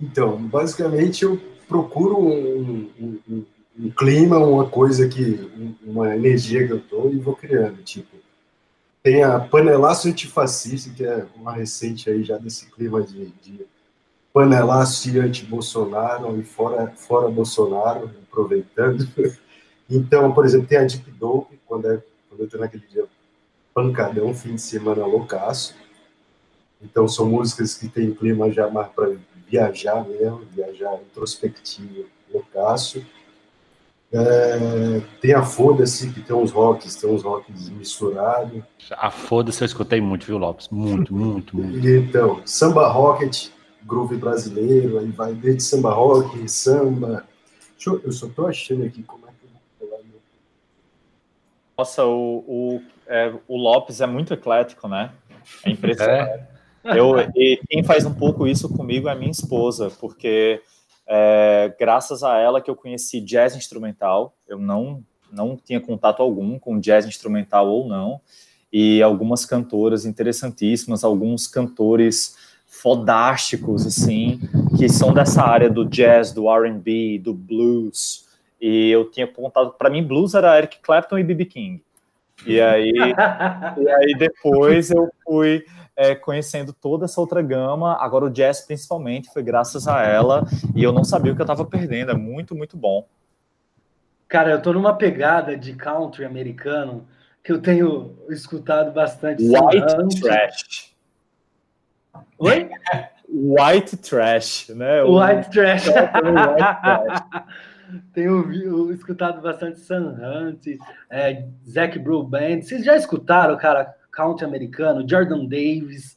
[SPEAKER 5] Então, basicamente eu procuro um, um- um- um clima, uma coisa que, um- uma energia que eu tô e vou criando, tipo. Tem a Panelaço Antifascista, que é uma recente aí já desse clima de, de panelaço e anti-Bolsonaro e fora, fora Bolsonaro, aproveitando. Então, por exemplo, tem a Deep Dope, quando, é, quando eu tô naquele dia pancadão, fim de semana loucaço. Então, são músicas que tem clima já mais para viajar mesmo, viajar introspectivo, loucaço. É, tem a Foda-se, que tem uns rocks, tem uns rocks misturados.
[SPEAKER 1] A foda-se eu escutei muito, viu, Lopes? Muito, muito, muito.
[SPEAKER 5] E, então, samba rocket, groove brasileiro, aí vai desde samba rock, samba. Deixa eu, eu só tô achando aqui como é que eu vou falar. meu-
[SPEAKER 3] Nossa, o, o, é, o Lopes é muito eclético, né? É impressionante.
[SPEAKER 1] É,
[SPEAKER 3] Eu, e quem faz um pouco isso comigo é minha esposa, porque é, graças a ela que eu conheci jazz instrumental, eu não, não tinha contato algum com jazz instrumental ou não, e algumas cantoras interessantíssimas, alguns cantores fodásticos, assim, que são dessa área do jazz, do R&B, do blues, e eu tinha contato, para mim blues era Eric Clapton e B.B. King, e aí, e aí depois eu fui é, conhecendo toda essa outra gama. Agora o jazz, principalmente, foi graças a ela. E eu não sabia o que eu estava perdendo. É muito, muito bom.
[SPEAKER 4] Cara, eu tô numa pegada de country americano que eu tenho escutado bastante.
[SPEAKER 3] White
[SPEAKER 4] Hunt.
[SPEAKER 3] trash.
[SPEAKER 4] Oi?
[SPEAKER 3] White trash, né? O-
[SPEAKER 4] White Trash.
[SPEAKER 3] White trash.
[SPEAKER 4] Tenho ouvi- escutado bastante Sun Hunt, é, Zac Bro Band. Vocês já escutaram, cara, country americano, Jordan Davis,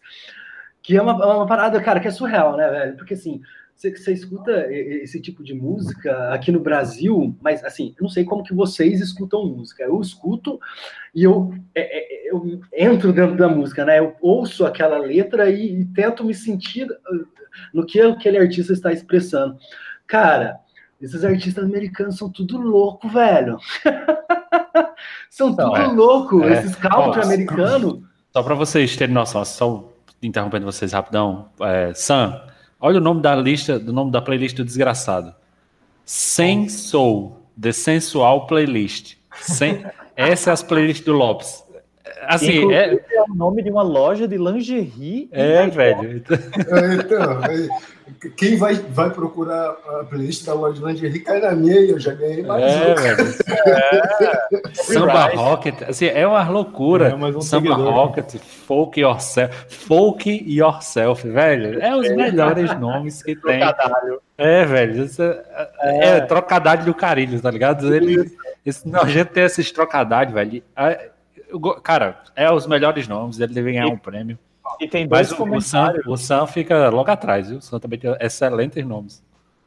[SPEAKER 4] que é uma, é uma parada, cara, que é surreal, né, velho? Porque assim, você, escuta esse tipo de música aqui no Brasil, mas assim, eu não sei como que vocês escutam música. Eu escuto e eu, é, é, eu entro dentro da música, né? Eu ouço aquela letra e, e tento me sentir uh, no que aquele artista está expressando. Cara, esses artistas americanos são tudo louco, velho. são
[SPEAKER 1] Não,
[SPEAKER 4] tudo
[SPEAKER 1] é.
[SPEAKER 4] louco.
[SPEAKER 1] É.
[SPEAKER 4] Esses country americanos.
[SPEAKER 1] Só para vocês terem noção, só interrompendo vocês rapidão, é, Sam, olha o nome da lista, do nome da playlist do desgraçado. Sem Soul, The Sensual Playlist. Sem, essa é as playlists do Lopes. Assim,
[SPEAKER 3] Inclusive,
[SPEAKER 1] é,
[SPEAKER 3] é o nome de uma loja de lingerie.
[SPEAKER 1] é velho.
[SPEAKER 5] É, Então, aí, quem vai, vai procurar a playlist da loja de lingerie cai na minha e eu já ganhei mais
[SPEAKER 1] É,
[SPEAKER 5] um.
[SPEAKER 1] velho. Samba. Rocket, assim, é uma loucura.
[SPEAKER 6] É, mais um
[SPEAKER 1] Samba
[SPEAKER 6] seguidor.
[SPEAKER 1] Rocket, Folk Yourself, Folk Yourself, velho. É os melhores nomes que tem.
[SPEAKER 3] Trocadilho.
[SPEAKER 1] É, velho. Isso é, é, é trocadilho do carilho, tá ligado? Ele, esse nojento tem esses trocadilhos, velho. É, eu cara, é os melhores nomes, ele deve ganhar um prêmio.
[SPEAKER 3] E tem dois
[SPEAKER 1] Mas o, o, Sam,
[SPEAKER 3] comentários.
[SPEAKER 1] o Sam fica logo atrás, viu? O Sam também tem excelentes nomes.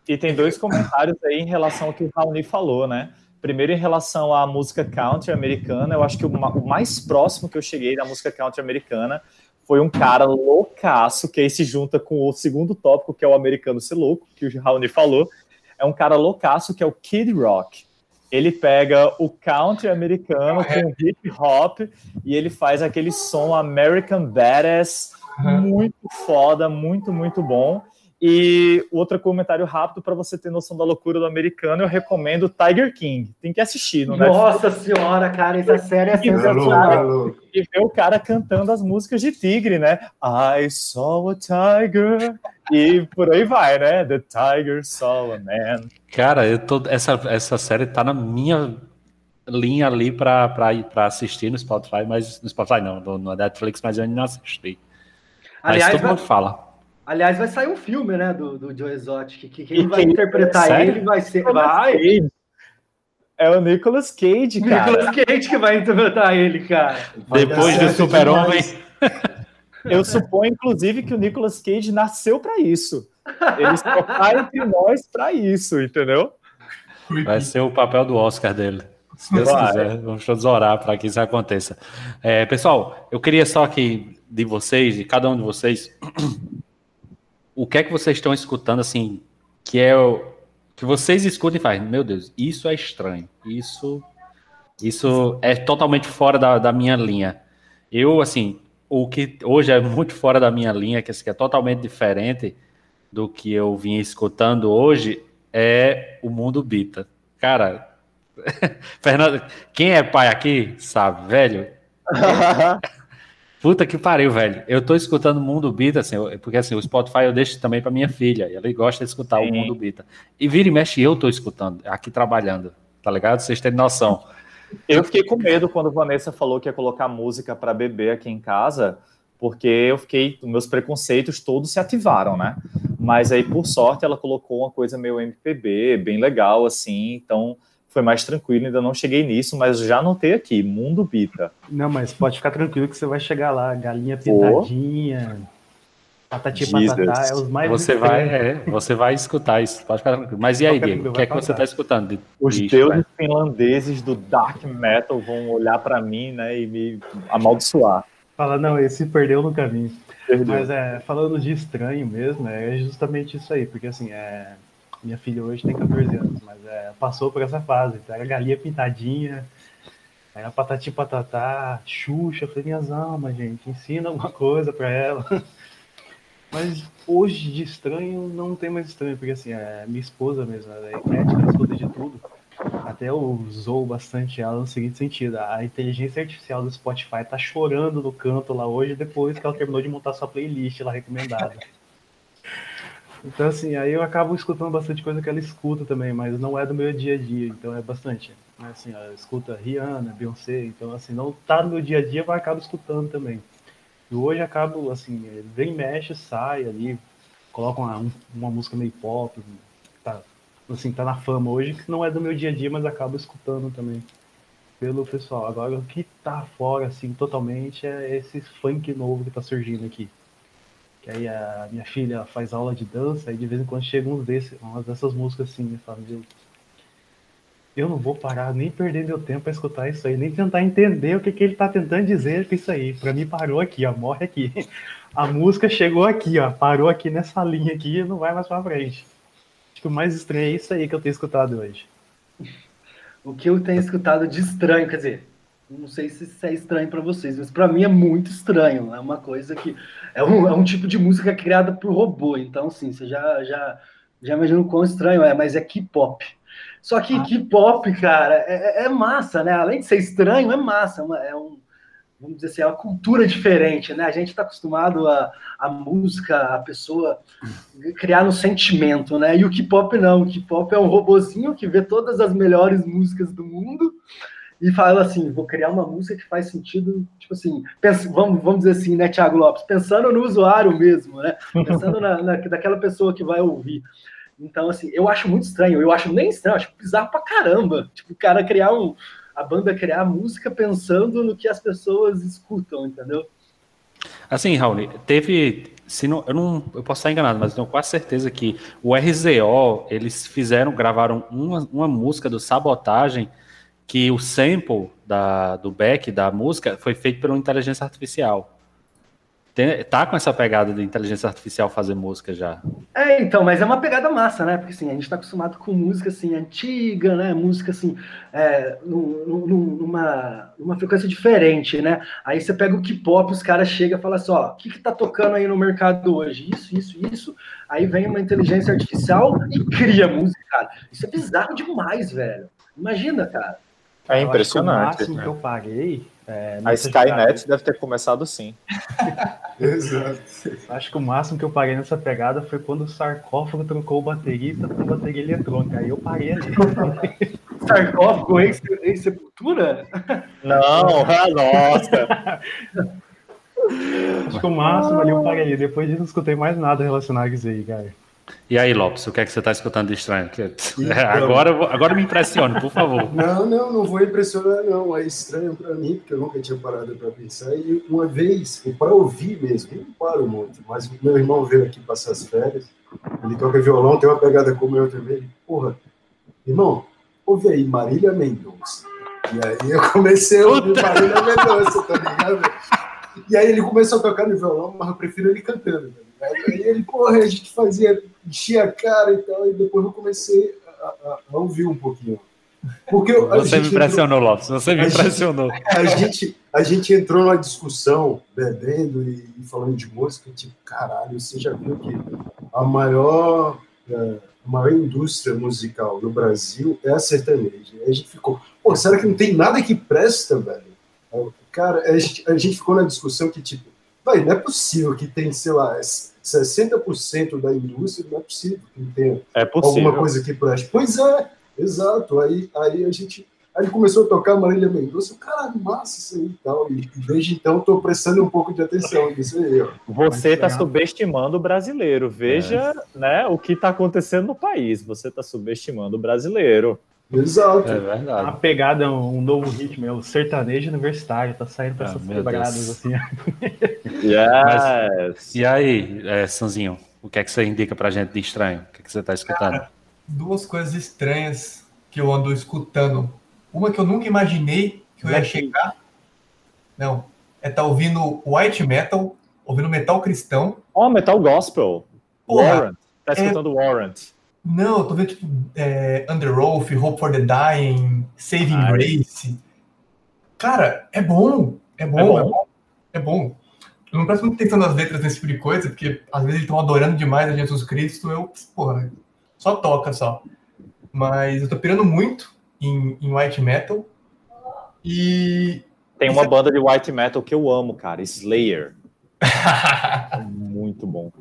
[SPEAKER 3] E tem dois comentários aí em relação ao que o Raoni falou, né? Primeiro, em relação à música country americana, eu acho que o, o mais próximo que eu cheguei da música country americana foi um cara loucaço, que aí se junta com o segundo tópico, que é o americano ser louco, que o Raoni falou. É um cara loucaço, que é o Kid Rock. Ele pega o country americano com o hip hop e ele faz aquele som American Badass muito foda, muito, muito bom. E outro comentário rápido para você ter noção da loucura do americano, eu recomendo Tiger King. Tem que assistir, não é?
[SPEAKER 4] Nossa senhora, cara, essa série é sensacional.
[SPEAKER 3] E ver o cara cantando as músicas de tigre, né? I saw a tiger. E por aí vai, né? The tiger saw a man.
[SPEAKER 1] Cara, eu tô, essa, essa série tá na minha linha ali para assistir no Spotify, mas no Spotify não, no, no Netflix, mas eu ainda não assisti. Aliás, mas todo mundo fala.
[SPEAKER 4] Aliás, vai sair um filme, né, do, do Joe Exotic, que quem vai interpretar Sério? ele vai ser. Vai.
[SPEAKER 3] É o Nicolas Cage, cara.
[SPEAKER 4] Nicolas Cage que vai interpretar ele, cara.
[SPEAKER 1] Depois do Super-Homem.
[SPEAKER 3] Eu suponho, inclusive, que o Nicolas Cage nasceu para isso. Ele está entre nós para isso, entendeu?
[SPEAKER 1] Vai ser o papel do Oscar dele. Se Deus vai. quiser, vamos todos orar para que isso aconteça. É, pessoal, eu queria só que de vocês, de cada um de vocês, o que é que vocês estão escutando, assim, que é o que vocês escutam e fazem, meu Deus, isso é estranho, isso, isso é totalmente fora da, da minha linha. Eu, assim, o que hoje é muito fora da minha linha, que, assim, é totalmente diferente do que eu vinha escutando hoje, é o mundo bita. Cara, Fernando, quem é pai aqui sabe, velho. Puta que pariu, velho. Eu tô escutando o Mundo Bita, assim, porque assim, o Spotify eu deixo também para minha filha. E ela gosta de escutar Sim. o Mundo Bita. E vira e mexe, eu tô escutando, aqui trabalhando, tá ligado? Vocês têm noção.
[SPEAKER 3] Eu fiquei com medo quando Vanessa falou que ia colocar música para beber aqui em casa, porque eu fiquei, meus preconceitos todos se ativaram, né? Mas aí, por sorte, ela colocou uma coisa meio MPB, bem legal, assim, então foi mais tranquilo, ainda não cheguei nisso, mas já anotei aqui, Mundo Bita.
[SPEAKER 6] Não, mas pode ficar tranquilo que você vai chegar lá, galinha pintadinha, patati patatá, é os mais
[SPEAKER 1] você vai, é, você vai escutar isso, pode ficar tranquilo. Mas e aí, Diego, o que é que você está escutando? De,
[SPEAKER 3] os de deuses finlandeses do dark metal vão olhar para mim, né, e me amaldiçoar.
[SPEAKER 6] Fala, não, esse perdeu no caminho. Perdeu. Mas é, falando de estranho mesmo, é justamente isso aí, porque assim, é, minha filha hoje tem 14 anos, mas é, passou por essa fase. Então era galinha pintadinha, era patati patatá, Xuxa, falei, minhas almas, gente, ensina alguma coisa para ela. Mas hoje de estranho não tem mais estranho, porque assim, é minha esposa mesmo, ela é eclética, escuta de tudo. Até usou bastante ela no seguinte sentido: a inteligência artificial do Spotify tá chorando no canto lá hoje depois que ela terminou de montar sua playlist lá recomendada. Então, assim, aí eu acabo escutando bastante coisa que ela escuta também, mas não é do meu dia a dia, então é bastante. Assim, ela escuta Rihanna, Beyoncé, então, assim, não tá no meu dia a dia, mas acabo escutando também. E hoje acabo, assim, vem mexe, sai ali, coloca uma, uma música meio pop, tá, assim, tá na fama hoje, que não é do meu dia a dia, mas acabo escutando também pelo pessoal. Agora, o que tá fora, assim, totalmente é esse funk novo que tá surgindo aqui que aí a minha filha faz aula de dança e de vez em quando chega uns desses, umas dessas músicas assim, e fala, meu, eu não vou parar nem perder meu tempo para escutar isso aí, nem tentar entender o que, que ele tá tentando dizer com isso aí. Para mim parou aqui, ó, morre aqui. A música chegou aqui, ó, parou aqui nessa linha aqui e não vai mais para frente. Acho que o mais estranho é isso aí que eu tenho escutado hoje.
[SPEAKER 4] O que eu tenho escutado de estranho, quer dizer, não sei se isso é estranho para vocês, mas para mim é muito estranho. É uma coisa que é um, é um tipo de música criada por robô. Então, sim, você já já já imagina o quão estranho é, mas é K-pop. Só que ah. K-pop, cara, é, é, massa, né? Além de ser estranho, é massa. É, é um, vamos dizer assim, é uma cultura diferente, né? A gente está acostumado a, a música, a pessoa criar um sentimento, né? E o K-pop não. O K-pop é um robozinho que vê todas as melhores músicas do mundo e fala assim: vou criar uma música que faz sentido, tipo assim, pensa, vamos, vamos dizer assim, né, Thiago Lopes, pensando no usuário mesmo, né? Pensando na, na, daquela pessoa que vai ouvir. Então, assim, eu acho muito estranho, eu acho nem estranho, acho bizarro pra caramba. Tipo, o cara criar um. A banda criar música pensando no que as pessoas escutam, entendeu?
[SPEAKER 1] Assim, Raul, teve. Se não, eu não, eu posso estar enganado, mas tenho quase certeza que o RZO, eles fizeram, gravaram uma, uma música do Sabotagem que o sample da, do back da música foi feito pela inteligência artificial. tem, tá com essa pegada de inteligência artificial fazer música já.
[SPEAKER 4] É, então, mas é uma pegada massa, né? Porque assim, a gente tá acostumado com música assim, antiga, né? Música assim, é, numa, numa frequência diferente, né? Aí você pega o K-pop, os caras chegam e falam assim, ó, o que, que tá tocando aí no mercado hoje? Isso, isso, isso. Aí vem uma inteligência artificial e cria música, cara. Isso é bizarro demais, velho. Imagina, cara.
[SPEAKER 3] É impressionante. o
[SPEAKER 6] máximo né? que eu paguei
[SPEAKER 3] é, a Skynet deve ter começado sim.
[SPEAKER 6] Exato. Acho que o máximo que eu paguei nessa pegada foi quando o sarcófago trocou o baterista por bateria eletrônica. Aí eu parei ali.
[SPEAKER 4] sarcófago em, em sepultura?
[SPEAKER 3] Não, nossa.
[SPEAKER 6] Acho que o máximo ali eu parei. Depois disso não escutei mais nada relacionado a isso aí, cara.
[SPEAKER 1] E aí, Lopes, o que é que você está escutando de estranho? Então, agora, agora me impressione, por favor.
[SPEAKER 5] Não, não, não vou impressionar, não. É estranho para mim, porque eu nunca tinha parado para pensar. E uma vez, para ouvir mesmo, eu não paro muito, mas meu irmão veio aqui passar as férias, ele toca violão, tem uma pegada como eu também. Ele, Porra, irmão, ouve aí Marília Mendonça. E aí eu comecei a ouvir Marília Mendonça, tá ligado? E aí ele começou a tocar no violão, mas eu prefiro ele cantando, tá Aí ele, porra, a gente fazia, enchia a cara e tal, e depois eu comecei a, a, a ouvir um pouquinho.
[SPEAKER 1] Porque você me impressionou, entrou, Lopes, você me impressionou.
[SPEAKER 5] A gente, a gente entrou numa discussão, bebendo e, e falando de música, tipo, caralho, você já viu que a maior, é, a maior indústria musical no Brasil é a sertaneja. Aí a gente ficou, pô, será que não tem nada que presta, velho? Cara, a gente, a gente ficou na discussão que, tipo, vai, não é possível que tem, sei lá, 60% da indústria, não é possível que tenha é alguma coisa que preste. Pois é, exato. Aí, aí a gente. Aí começou a tocar Marília Mendonça, cara, massa isso aí e tal. E desde então estou prestando um pouco de atenção nisso aí. Ó.
[SPEAKER 3] Você está subestimando o brasileiro. Veja é. né, o que está acontecendo no país. Você está subestimando o brasileiro.
[SPEAKER 5] Exato.
[SPEAKER 6] É verdade. Uma pegada, um novo ritmo, é o sertanejo universitário, tá saindo para ah, essas quebradas assim.
[SPEAKER 1] yes. Mas, e aí, é, Sanzinho, o que é que você indica pra gente de estranho? O que, é que você tá escutando? Cara,
[SPEAKER 2] duas coisas estranhas que eu ando escutando. Uma que eu nunca imaginei que eu ia chegar. Não, é tá ouvindo white metal, ouvindo metal cristão.
[SPEAKER 3] Oh, metal gospel. Porra, Warrant. Tá escutando é... Warrant.
[SPEAKER 2] Não, eu tô vendo tipo é, Under Oath, Hope for the Dying, Saving Ai. Grace. Cara, é bom. É bom, é bom. É bom. É bom. Eu não presto muito atenção nas letras desse tipo de coisa, porque às vezes eles estão adorando demais a Jesus Cristo, eu, porra, só toca só. Mas eu tô pirando muito em, em white metal. E.
[SPEAKER 3] Tem uma banda de white metal que eu amo, cara, Slayer. muito bom.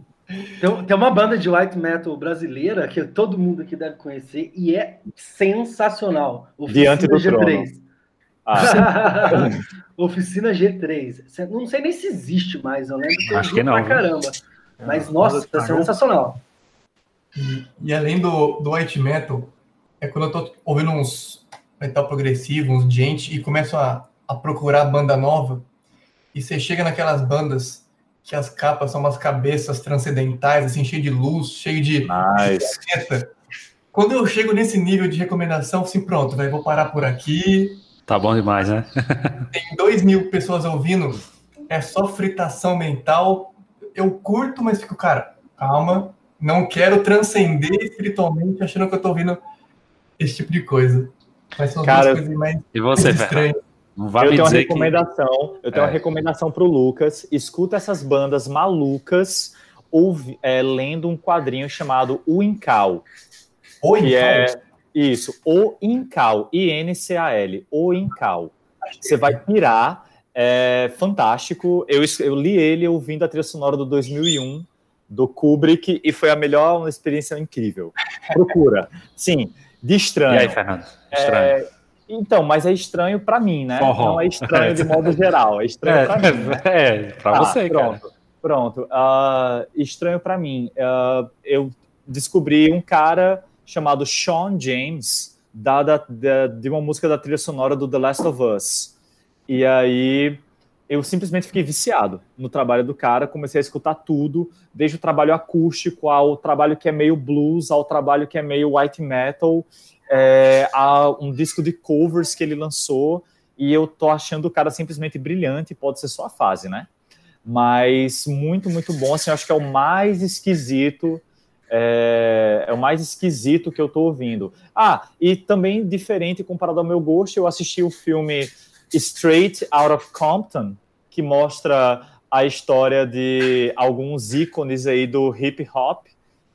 [SPEAKER 4] Tem, tem uma banda de white metal brasileira que todo mundo aqui deve conhecer e é sensacional.
[SPEAKER 3] Oficina Diante do G3. Trono.
[SPEAKER 4] Ah. Oficina G3. Não sei nem se existe mais, eu lembro
[SPEAKER 1] que Acho que não. Pra
[SPEAKER 4] caramba. Mas, nossa, tá sensacional.
[SPEAKER 2] E, e, além do, do white metal, é quando eu tô ouvindo uns metal progressivo, uns gente, e começo a, a procurar banda nova, e você chega naquelas bandas que as capas são umas cabeças transcendentais, assim, cheio de luz, cheio de.
[SPEAKER 3] Nice.
[SPEAKER 2] de Quando eu chego nesse nível de recomendação, assim, pronto, vai vou parar por aqui.
[SPEAKER 1] Tá bom demais, né?
[SPEAKER 2] Tem dois mil pessoas ouvindo, é só fritação mental. Eu curto, mas fico, cara, calma, não quero transcender espiritualmente achando que eu tô ouvindo esse tipo de coisa. Mas são
[SPEAKER 3] cara, duas coisas mais, e você, mais estranhas. Não vai eu tenho uma recomendação, que... eu tenho é. uma recomendação para o Lucas. Escuta essas bandas malucas ouve, é, lendo um quadrinho chamado O Incal. O Incal? é isso, O Incal, I-N-C-A-L, O Incal. Você vai pirar, é fantástico. Eu, eu li ele ouvindo a trilha sonora do 2001 do Kubrick e foi a melhor uma experiência incrível. Procura. Sim, de estranho.
[SPEAKER 1] E aí, Fernando? Estranho. É,
[SPEAKER 3] então, mas é estranho para mim, né? Forró. Não é estranho de modo geral, é estranho é, para mim.
[SPEAKER 1] É, para tá, você,
[SPEAKER 3] pronto,
[SPEAKER 1] cara.
[SPEAKER 3] Pronto, uh, estranho para mim. Uh, eu descobri um cara chamado Sean James, da, da, da, de uma música da trilha sonora do The Last of Us. E aí eu simplesmente fiquei viciado no trabalho do cara, comecei a escutar tudo, desde o trabalho acústico ao trabalho que é meio blues, ao trabalho que é meio white metal, é, a um disco de covers que ele lançou e eu tô achando o cara simplesmente brilhante, pode ser só a fase, né? mas muito, muito bom. Assim, acho que é o mais esquisito. É, é, o mais esquisito que eu tô ouvindo. Ah, e também diferente comparado ao meu gosto, eu assisti o filme Straight Out of Compton, que mostra a história de alguns ícones aí do hip hop,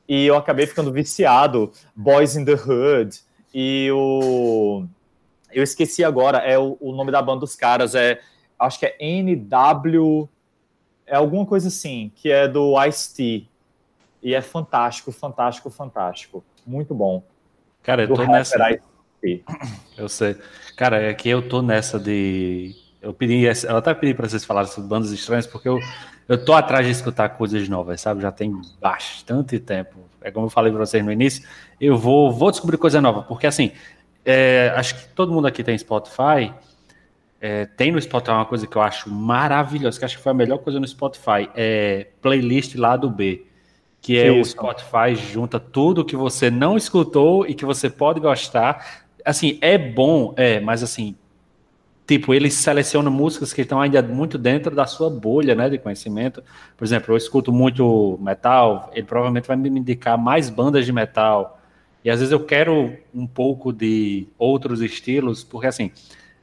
[SPEAKER 3] e eu acabei ficando viciado. Boys in the Hood, e o. Eu esqueci agora, é o, o nome da banda dos caras, é. Acho que é NW é alguma coisa assim, que é do Ice-T. E é fantástico, fantástico, fantástico. Muito bom.
[SPEAKER 1] Cara, eu do tô nessa. Eu sei. Cara, é que eu tô nessa de. Eu pedi, eu até pedi para vocês falarem sobre bandas estranhas, porque eu, eu tô atrás de escutar coisas novas, sabe? Já tem bastante tempo. É como eu falei para vocês no início, eu vou, vou descobrir coisa nova, porque assim, é, acho que todo mundo aqui tem Spotify, é, tem no Spotify uma coisa que eu acho maravilhosa, que acho que foi a melhor coisa no Spotify, é playlist lá do B, que é Isso. o Spotify junta tudo que você não escutou e que você pode gostar. Assim, é bom, é, mas assim, tipo, ele seleciona músicas que estão ainda muito dentro da sua bolha, né, de conhecimento. Por exemplo, eu escuto muito metal, ele provavelmente vai me indicar mais bandas de metal. E às vezes eu quero um pouco de outros estilos, porque assim,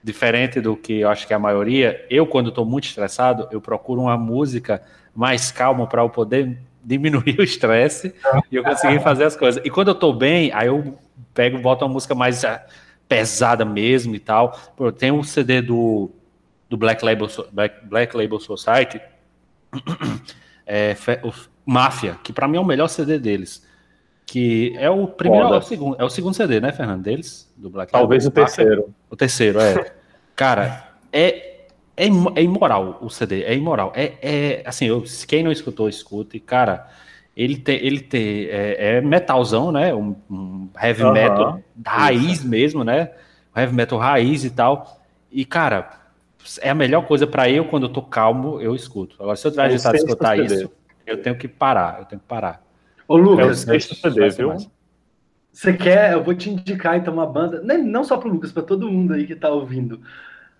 [SPEAKER 1] diferente do que eu acho que é a maioria, eu, quando estou muito estressado, eu procuro uma música mais calma para eu poder diminuir o estresse e eu conseguir fazer as coisas. E quando eu estou bem, aí eu pego boto uma música mais ah, pesada mesmo e tal. Pô, tem um CD do, do Black, Label, Black, Black Label Society, é, o Máfia, que para mim é o melhor CD deles. Que é o primeiro, é o segundo, é o segundo CD, né, Fernando, deles?
[SPEAKER 3] Do Black Talvez Label. o terceiro.
[SPEAKER 1] O terceiro, é. Cara, é, é, é imoral o CD, é imoral. É, é assim, eu, quem não escutou, escute. Cara, ele tem, ele tem é, é metalzão, né? Um, um heavy uhum. metal raiz Isso. mesmo, né? Heavy metal raiz e tal. E, cara, é a melhor coisa para eu, ququando eu tô calmo, eu escuto. Agora, se eu tiver agitado de escutar isso, eu tenho que parar, eu tenho que parar.
[SPEAKER 4] Ô, Lucas, é o CD, viu? Você quer? Eu vou te indicar então uma banda, não só para o Lucas, para todo mundo aí que está ouvindo.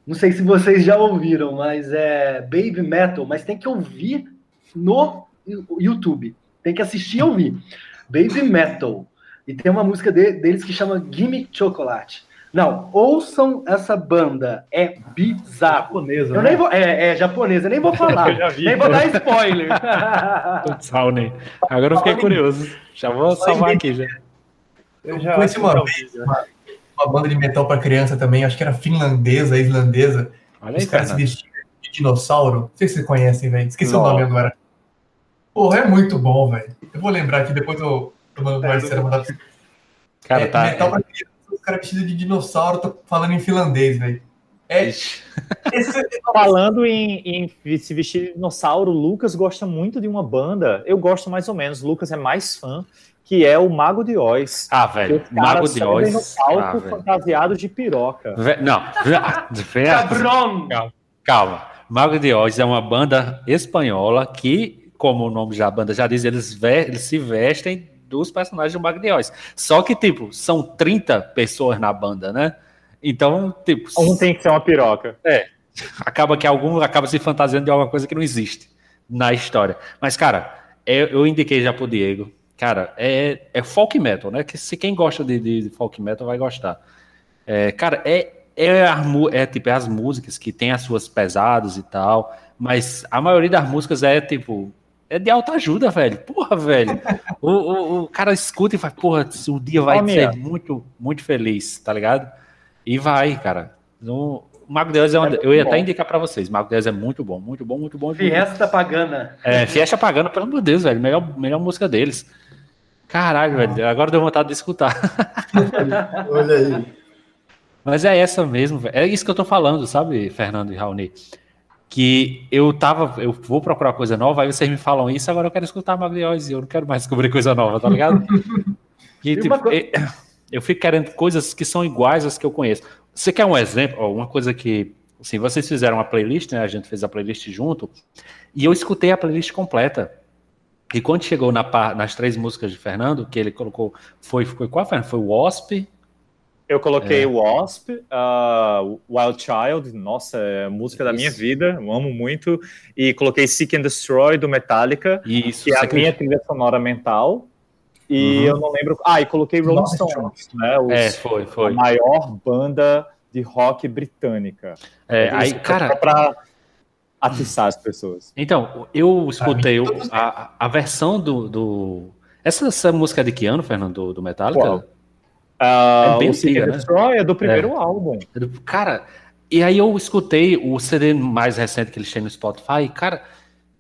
[SPEAKER 4] Não sei se vocês já ouviram, mas é Baby Metal, mas tem que ouvir no YouTube. Tem que assistir e ouvir. Baby Metal. E tem uma música de, deles que chama Gimme Chocolate. Não, ouçam essa banda. É bizarro. Japonesa, eu né? nem vou, é, é japonesa, nem vou falar. nem vou dar spoiler.
[SPEAKER 1] Agora eu fiquei curioso. Já vou salvar aqui já.
[SPEAKER 2] Eu já conheci uma vez uma, uma, banda de metal para criança também, acho que era finlandesa, islandesa. Olha Os caras se vestiam de dinossauro. Não sei se vocês conhecem, velho. Esqueci Não. o nome agora. Porra, é muito bom, velho. Eu vou lembrar aqui, depois eu, eu mando é, mandar Cara, é, tá. Metal é... pra criança, os caras vestidos de dinossauro, tô falando em finlandês, velho. É, esse...
[SPEAKER 3] Falando em, em, se vestir de dinossauro, o Lucas gosta muito de uma banda. Eu gosto mais ou menos. O Lucas é mais fã que é o Mago de Oz.
[SPEAKER 1] Ah, velho, Mago de Oz. no
[SPEAKER 3] palco ah, fantasiado de piroca.
[SPEAKER 1] Ve não, Cabrão! Calma, calma. Mago de Oz é uma banda espanhola que, como o nome da banda já diz, eles, eles se vestem dos personagens do de Oz. Só que, tipo, são 30 pessoas na banda, né? Então, tipo.
[SPEAKER 3] Um tem que ser uma piroca.
[SPEAKER 1] É. Acaba que algum acaba se fantasiando de alguma coisa que não existe na história. Mas, cara, eu, eu indiquei já pro Diego Cara, é, é folk metal, né? Que se quem gosta de, de folk metal vai gostar. É, cara, é, é, é, tipo, é as músicas que tem as suas pesadas e tal, mas a maioria das músicas é tipo. É de alta ajuda, velho. Porra, velho. o, o, o, cara escuta e fala, porra, o dia vai oh, ser muito, muito feliz, tá ligado? E vai, cara. No, o Mago Deus é, uma, é eu ia bom. até indicar para vocês. Mago Deus é muito bom, muito bom, muito bom.
[SPEAKER 4] Fiesta Pagana.
[SPEAKER 1] É, Fiesta Pagana, pelo amor de Deus, velho. Melhor, melhor música deles. Caralho, velho, agora deu vontade de escutar. Olha aí. Mas é essa mesmo, velho. É isso que eu tô falando, sabe, Fernando e Raoni? Que eu tava, eu vou procurar coisa nova, aí vocês me falam isso, agora eu quero escutar Magliose, eu não quero mais descobrir coisa nova, tá ligado? e, tipo, coisa... eu, fico querendo coisas que são iguais às que eu conheço. Você quer um exemplo? Ó, uma coisa que, assim, vocês fizeram uma playlist, né? A gente fez a playlist junto, e eu escutei a playlist completa. E quando chegou na, nas três músicas de Fernando, que ele colocou, foi, foi qual, Fernando? Foi o Wasp,
[SPEAKER 3] Eu coloquei é. Wasp, uh, Wild Child, nossa, é música Isso. da minha vida, eu amo muito. E coloquei Seek and Destroy do Metallica, Isso, que é a minha trilha sonora mental. E uhum. eu não lembro. Ah, e coloquei Rolling Stones, né?
[SPEAKER 1] Os, é, foi, foi.
[SPEAKER 3] A maior banda de rock britânica.
[SPEAKER 1] É, aí, cara. Só
[SPEAKER 3] pra atiçar as pessoas.
[SPEAKER 1] Então, eu escutei a, a versão do. do... Essa, essa música é de que ano, Fernando, do, do Metallica? Qual?
[SPEAKER 3] Uh, é bem antiga, né? é do primeiro é. álbum. É
[SPEAKER 1] cara, e aí eu escutei o CD mais recente que eles têm no Spotify, cara,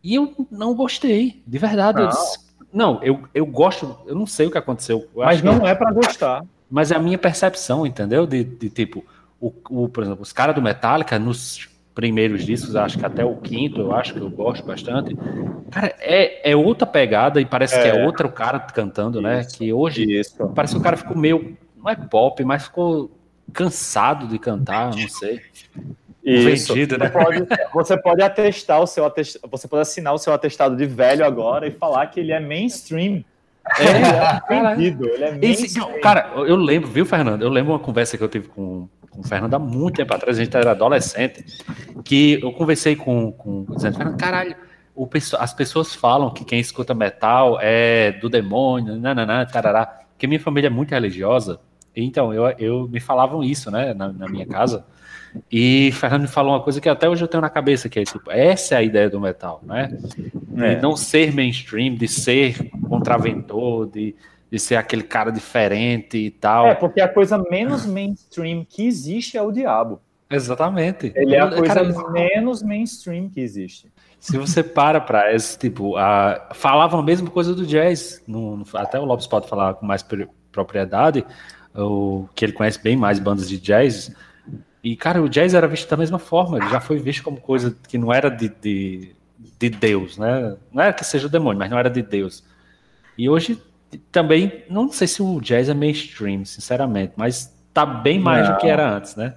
[SPEAKER 1] e eu não gostei, de verdade. Não, eu, disse, não, eu, eu gosto, eu não sei o que aconteceu.
[SPEAKER 3] Mas não que, é para gostar.
[SPEAKER 1] Mas é a minha percepção, entendeu? De, de tipo, o, o, por exemplo, os caras do Metallica, nos primeiros discos, acho que até o quinto, eu acho que eu gosto bastante. Cara, é, é outra pegada e parece é. que é outro cara cantando, né? Isso. né? Que hoje Isso. parece que o cara ficou meio não é pop, mas ficou cansado de cantar, não sei.
[SPEAKER 3] Isso. Vendido, né? Você pode, você pode atestar o seu atestado, você pode assinar o seu atestado de velho agora e falar que ele é mainstream.
[SPEAKER 1] É, ele é vendido, ele é mainstream. Esse, cara, eu lembro, viu, Fernando? Eu lembro uma conversa que eu tive com, com o Fernando há muito tempo atrás, a gente era adolescente, que eu conversei com, com dizendo, Fernando, caralho, o, as pessoas falam que quem escuta metal é do demônio, nananã, tarará, porque minha família é muito religiosa, então, eu, eu me falavam isso, né, na, na, minha casa. E Fernando me falou uma coisa que até hoje eu tenho na cabeça, que é tipo, essa é a ideia do metal, né? É. De não ser mainstream, de ser contraventor, de, de ser aquele cara diferente e tal.
[SPEAKER 3] É, porque a coisa menos mainstream que existe é o diabo.
[SPEAKER 1] Exatamente.
[SPEAKER 3] Ele é a coisa cara, menos mainstream que existe.
[SPEAKER 1] Se você para para esse tipo, a, falavam a mesma coisa do jazz, no, no, até o Lopes pode falar com mais propriedade, o, que ele conhece bem mais bandas de jazz. E, cara, o jazz era visto da mesma forma, ele já foi visto como coisa que não era de, de, de Deus, né? Não era que seja o demônio, mas não era de Deus. E hoje também, não sei se o jazz é mainstream, sinceramente, mas tá bem mais não. do que era antes, né?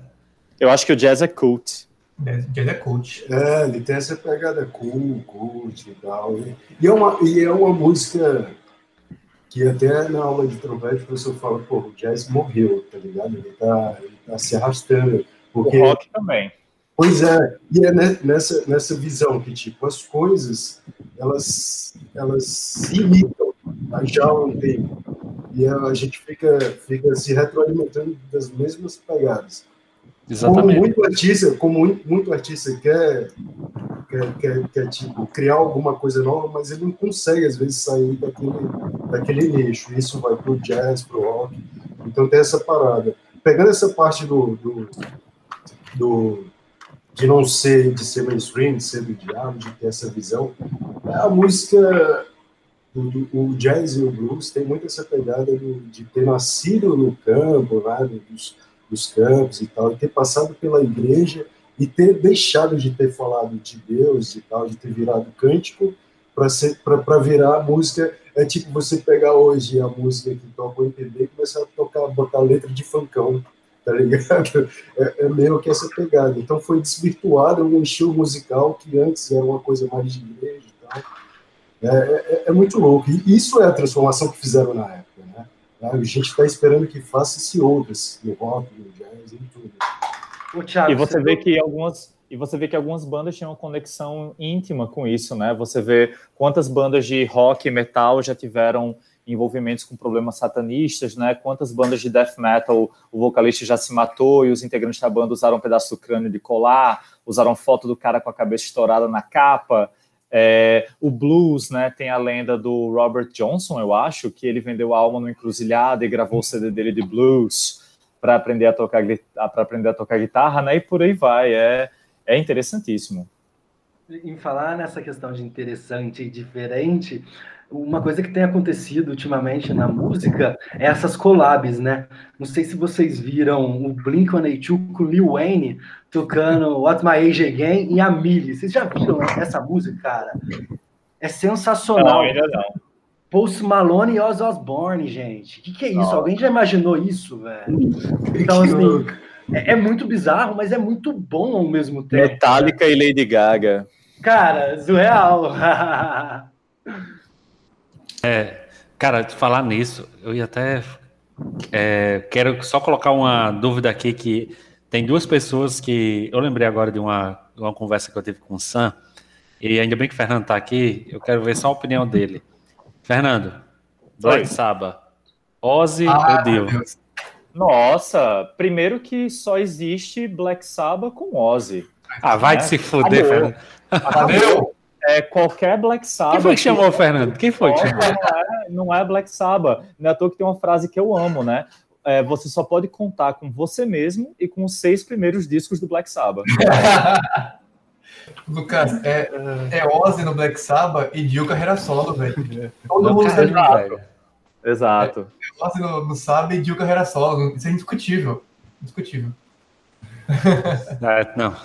[SPEAKER 3] Eu acho que o jazz é cult.
[SPEAKER 2] Jazz é cult.
[SPEAKER 5] É, ele tem essa pegada cool, cult e tal. E é uma, e é uma música que até na aula de trompete o professor fala, pô, o jazz morreu, tá ligado? Ele tá, ele tá se arrastando. Porque...
[SPEAKER 3] O rock também.
[SPEAKER 5] Pois é, e é nessa, nessa visão que, tipo, as coisas, elas, elas se imitam já há um tempo. E a gente fica, fica se retroalimentando das mesmas pegadas. Exatamente. Como muito artista, como muito, muito artista quer, quer, quer, quer, tipo, criar alguma coisa nova, mas ele não consegue, às vezes, sair daquele, daquele nicho. Isso vai pro jazz, pro rock. Então tem essa parada. Pegando essa parte do, do, do de não ser, de ser mainstream, de ser do diabo, de ter essa visão, a música, o, jazz e o blues tem muito essa pegada de ter nascido no campo, né, dos, dos campos e tal, e ter passado pela igreja e ter deixado de ter falado de Deus e tal, de ter virado cântico para virar música. É tipo você pegar hoje a música que toca o MPB e começar a tocar, botar letra de funkão, tá ligado? É, é meio que essa pegada. Então foi desvirtuado um estilo musical que antes era uma coisa mais de igreja e tal. É, é, é muito louco. E isso é a transformação que fizeram na época. Né? A gente está esperando que faça-se outras, no rock, no jazz, em tudo.
[SPEAKER 3] O Thiago, e você, vê que algumas e você vê que algumas bandas tinham uma conexão íntima com isso, né? Você vê quantas bandas de rock e metal já tiveram envolvimentos com problemas satanistas, né? Quantas bandas de death metal o vocalista já se matou e os integrantes da banda usaram um pedaço do crânio de colar, usaram foto do cara com a cabeça estourada na capa. É, o blues, né, tem a lenda do Robert Johnson, eu acho, que ele vendeu a alma no encruzilhada e gravou o CD dele de blues para aprender a tocar para aprender a tocar guitarra, né? E por aí vai. É, é interessantíssimo.
[SPEAKER 4] Em falar nessa questão de interessante e diferente, uma coisa que tem acontecido ultimamente na música é essas collabs, né? Não sei se vocês viram o Blink-182 com Lil Wayne tocando What My Age Again e a Millie. Vocês já viram essa música, cara? É sensacional. Não,
[SPEAKER 3] ainda não.
[SPEAKER 4] Post Malone e Ozzy Osbourne, gente. O que, que, é isso? Não. Alguém já imaginou isso, velho? Então, assim, é, é, muito bizarro, mas é muito bom ao mesmo tempo.
[SPEAKER 3] Metallica e Lady Gaga.
[SPEAKER 4] Cara, surreal.
[SPEAKER 1] É, cara, falar nisso, eu ia até é, quero só colocar uma dúvida aqui que tem duas pessoas que eu lembrei agora de uma, uma conversa que eu tive com o Sam e ainda bem que o Fernando está aqui. Eu quero ver só a opinião dele. Fernando, Black Sabbath, Ozzy ah, ou Dio?
[SPEAKER 3] Nossa, primeiro que só existe Black Sabbath com Ozzy.
[SPEAKER 1] Ah, vai né? se fuder, Fernando.
[SPEAKER 3] Valeu! É, qualquer Black Sabbath.
[SPEAKER 1] Quem foi que chamou o Fernando? Quem foi que chamou? Não
[SPEAKER 3] é, não é Black Sabbath. Não é à toa que tem uma frase que eu amo, né? É, você só pode contar com você mesmo e com os seis primeiros discos do Black Sabbath.
[SPEAKER 2] Lucas, é, é Ozzy no Black Sabbath e Dio carreira solo, velho. Todo mundo sabe
[SPEAKER 3] Exato. Exato.
[SPEAKER 2] É, Ozzy no, no Sabbath e Dio carreira solo. Isso é indiscutível. Indiscutível.
[SPEAKER 1] É, não.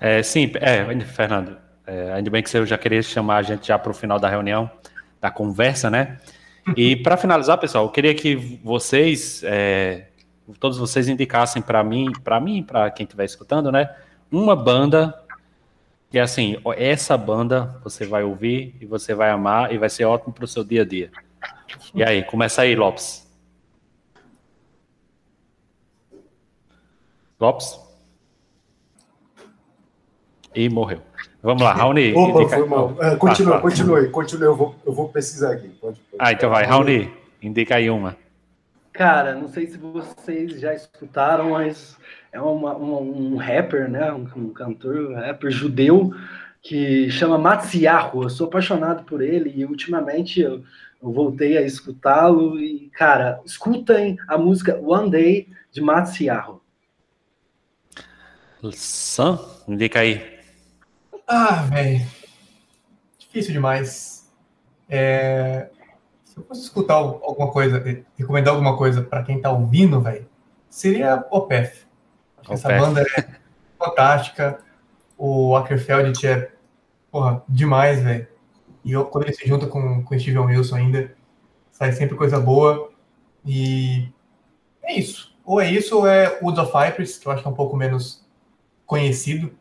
[SPEAKER 1] É, sim, é, Fernando. É, ainda bem que você já queria chamar a gente já para o final da reunião, da conversa, né? E para finalizar, pessoal, eu queria que vocês, é, todos vocês indicassem para mim, para mim, para quem estiver escutando, né? Uma banda que assim, essa banda você vai ouvir e você vai amar e vai ser ótimo para o seu dia a dia. E aí, começa aí, Lopes. Lopes? E morreu. Vamos lá, Raoni.
[SPEAKER 5] Opa, indica... foi mal. É, continua, continue, continue, eu vou, eu vou pesquisar aqui. Pode, pode.
[SPEAKER 1] Ah, então vai, Raoni, indica aí uma.
[SPEAKER 4] Cara, não sei se vocês já escutaram, mas é uma, uma, um rapper, né? Um, um, cantor, um rapper judeu que chama Matsiahu. Eu sou apaixonado por ele e ultimamente eu, eu voltei a escutá-lo e, cara, escutem a música One Day de Matsiahu.
[SPEAKER 1] Sam, indica aí.
[SPEAKER 2] Ah, velho. Difícil demais. É... Se eu fosse escutar alguma coisa, recomendar alguma coisa para quem tá ouvindo, velho, seria Opeth. Essa banda é fantástica. O Ackerfeld é porra, demais, velho. E eu, quando ele se junta com, com o Steven Wilson ainda, sai sempre coisa boa. E é isso. Ou é isso, ou é Woods of Cypress, que eu acho que é um pouco menos conhecido.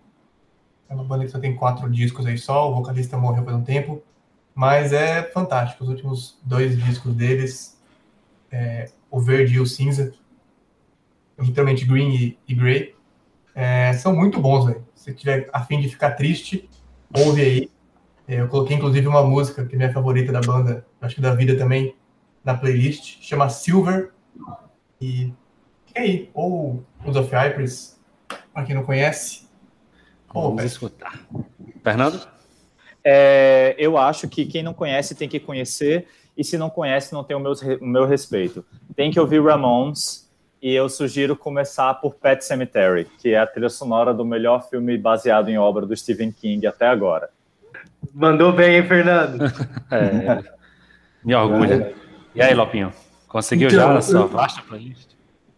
[SPEAKER 2] É uma banda que só tem quatro discos aí só, o vocalista morreu por um tempo, mas é fantástico. Os últimos dois discos deles, é, o verde e o cinza, literalmente green e, e grey, é, são muito bons, velho. Se tiver a fim de ficar triste, ouve aí. É, eu coloquei inclusive uma música que é minha favorita da banda, acho que da vida também, na playlist, chama Silver. E fica aí, ou os of Hypers, para quem não conhece,
[SPEAKER 1] Vamos escutar. Fernando?
[SPEAKER 3] É, eu acho que quem não conhece tem que conhecer, e se não conhece, não tem o meu, o meu respeito. Tem que ouvir Ramones, e eu sugiro começar por Pet Cemetery, que é a trilha sonora do melhor filme baseado em obra do Stephen King até agora.
[SPEAKER 4] Mandou bem, hein, Fernando?
[SPEAKER 1] é, me orgulha. E aí, Lopinho? Conseguiu então, já a sua vasta playlist?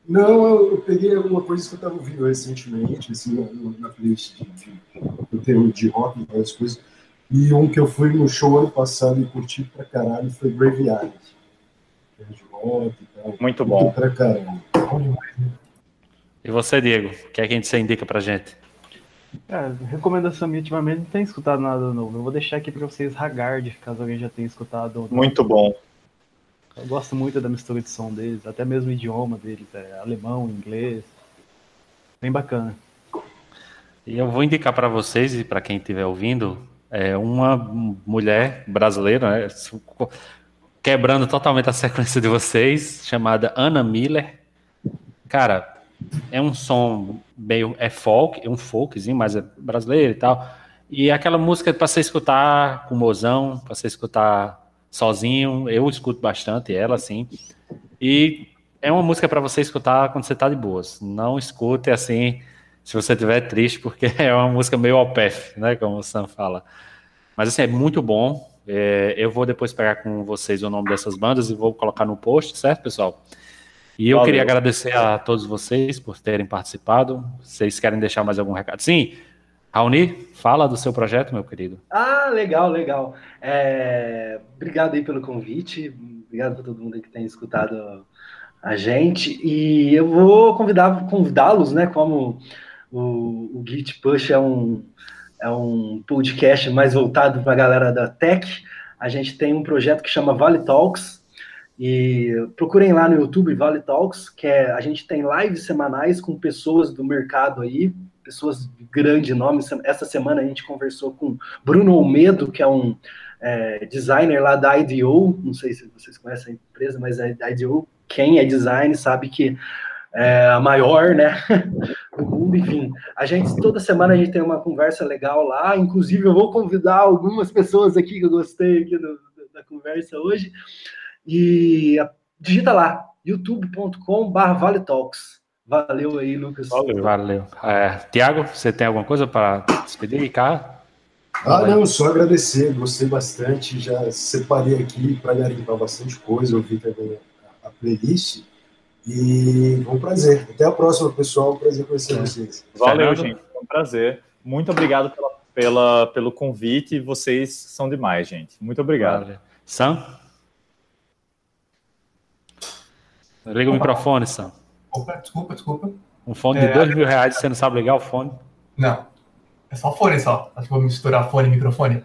[SPEAKER 5] Não, eu, peguei alguma coisa que eu estava ouvindo recentemente, assim, na, na playlist de, eu tenho de rock e várias coisas. E um que eu fui no show ano passado e curti pra caralho foi Graveyard.
[SPEAKER 3] De rock e tal. Muito bom.
[SPEAKER 5] Pra caralho.
[SPEAKER 1] E você, Diego? O que é que a gente você indica pra gente?
[SPEAKER 6] É, recomendação minha ultimamente não tem escutado nada novo. Eu vou deixar aqui para vocês Haggard, caso alguém já tenha escutado.
[SPEAKER 3] Muito bom.
[SPEAKER 6] Eu gosto muito da mistura de som deles, até mesmo o idioma deles, é alemão, inglês. Bem bacana.
[SPEAKER 1] E eu vou indicar para vocês e para quem estiver ouvindo, é uma mulher brasileira, né, quebrando totalmente a sequência de vocês, chamada Ana Miller. Cara, é um som meio é folk, é um folkzinho, mas é brasileiro e tal. E aquela música para você escutar com mozão, para você escutar sozinho. Eu escuto bastante ela, assim. E é uma música para você escutar quando você está de boas. Não escute assim se você estiver triste, porque é uma música meio OPF, né? Como o Sam fala. Mas assim, é muito bom. É, eu vou depois pegar com vocês o nome dessas bandas e vou colocar no post, certo, pessoal? E eu Valeu. queria agradecer a todos vocês por terem participado. Vocês querem deixar mais algum recado? Sim, Raoni, fala do seu projeto, meu querido.
[SPEAKER 4] Ah, legal, legal. É, obrigado aí pelo convite, obrigado por todo mundo que tem escutado a gente. E eu vou convidar, convidá-los, né? Como o, o Git Push é um, é um podcast mais voltado para a galera da tech. A gente tem um projeto que chama Vale Talks, E procurem lá no YouTube Vale Talks, que é, a gente tem lives semanais com pessoas do mercado aí, pessoas de grande nome. Essa semana a gente conversou com Bruno Almedo, que é um é, designer lá da IDEO, não sei se vocês conhecem a empresa, mas a IDEO, quem é design sabe que é a maior, né, do mundo, enfim. A gente, toda semana a gente tem uma conversa legal lá, inclusive eu vou convidar algumas pessoas aqui que eu gostei aqui da conversa hoje, e digita lá, youtube.com Vale Talks. Valeu aí, Lucas.
[SPEAKER 1] Valeu. Valeu. É, Tiago, você tem alguma coisa para despedir, cara?
[SPEAKER 5] Ah, não, só agradecer, gostei bastante, já separei aqui para garimpar bastante coisa, ouvi também a playlist. E um prazer. Até a próxima, pessoal. Um prazer conhecer é. vocês.
[SPEAKER 3] Valeu, Fernando. gente. Foi um prazer. Muito obrigado pela, pela, pelo convite. Vocês são demais, gente. Muito obrigado. Valeu.
[SPEAKER 1] Sam? Liga o microfone, Sam.
[SPEAKER 2] Opa, desculpa, desculpa.
[SPEAKER 1] Um fone de é, dois mil reais, você não sabe ligar o fone?
[SPEAKER 2] Não. É só fone só. Acho que vou misturar fone e microfone.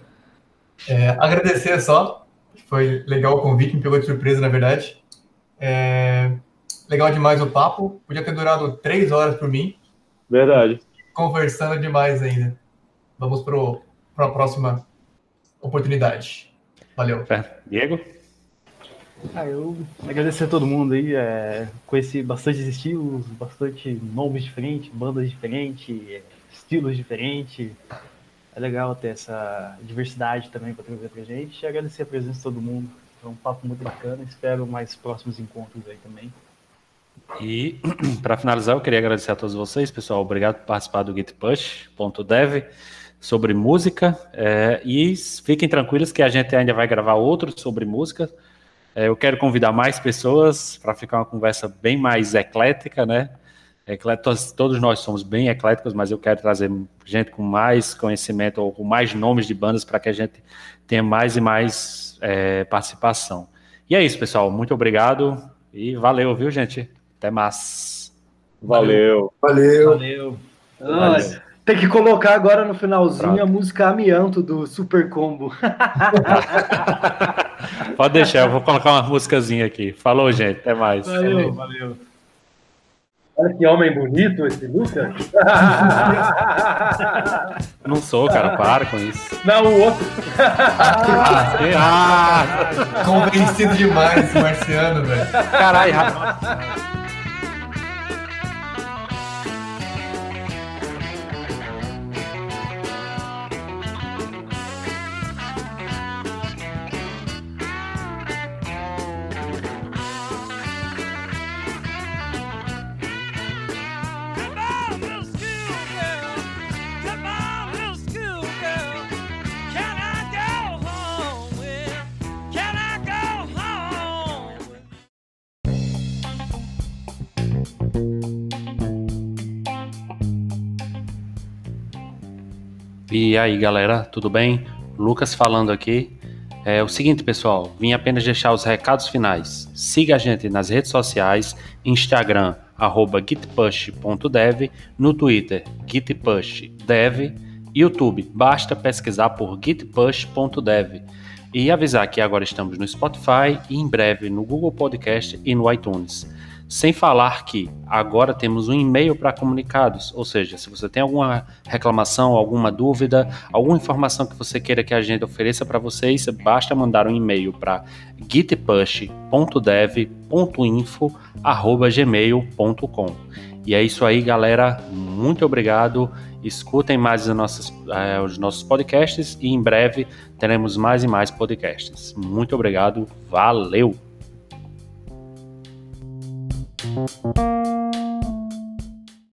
[SPEAKER 2] É, agradecer só. Foi legal o convite, me pegou de surpresa, na verdade. É, legal demais o papo. Podia ter durado três horas por mim.
[SPEAKER 3] Verdade.
[SPEAKER 2] Conversando demais ainda. Vamos para a próxima oportunidade. Valeu.
[SPEAKER 1] Diego?
[SPEAKER 6] Ah, eu agradecer a todo mundo aí. É, conheci bastante estilos, bastante nomes diferentes, bandas diferentes, estilos diferentes. É legal ter essa diversidade também para trazer pra gente. E agradecer a presença de todo mundo. Foi um papo muito bacana. Espero mais próximos encontros aí também.
[SPEAKER 1] E para finalizar, eu queria agradecer a todos vocês, pessoal. Obrigado por participar do gitpush.dev sobre música. É, e fiquem tranquilos que a gente ainda vai gravar outros sobre música. É, eu quero convidar mais pessoas para ficar uma conversa bem mais eclética, né? Ecletos, todos nós somos bem ecléticos, mas eu quero trazer gente com mais conhecimento ou com mais nomes de bandas para que a gente tenha mais e mais é, participação. E é isso, pessoal. Muito obrigado e valeu, viu, gente? Até mais.
[SPEAKER 3] Valeu.
[SPEAKER 5] Valeu.
[SPEAKER 4] Valeu. valeu. tem que colocar agora no finalzinho Pronto. a música Amianto do Super Combo.
[SPEAKER 1] Pode deixar, eu vou colocar uma músicazinha aqui. Falou, gente. Até mais.
[SPEAKER 4] Valeu, valeu. Olha que homem bonito esse Lucas.
[SPEAKER 1] Não sou, cara, para com isso.
[SPEAKER 4] Não, o outro.
[SPEAKER 2] ah, ah, convencido demais esse marciano, velho.
[SPEAKER 1] Caralho, E aí, galera, tudo bem? Lucas falando aqui. É o seguinte, pessoal, vim apenas deixar os recados finais. Siga a gente nas redes sociais, Instagram, arroba gitpush.dev, no Twitter, gitpushdev, YouTube, basta pesquisar por gitpush.dev. E avisar que agora estamos no Spotify e em breve no Google Podcast e no iTunes. Sem falar que agora temos um e-mail para comunicados, ou seja, se você tem alguma reclamação, alguma dúvida, alguma informação que você queira que a gente ofereça para vocês, basta mandar um e-mail para gitpush.dev.info@gmail.com. E é isso aí, galera. Muito obrigado. Escutem mais os nossos, eh, os nossos podcasts e em breve teremos mais e mais podcasts. Muito obrigado. Valeu! You.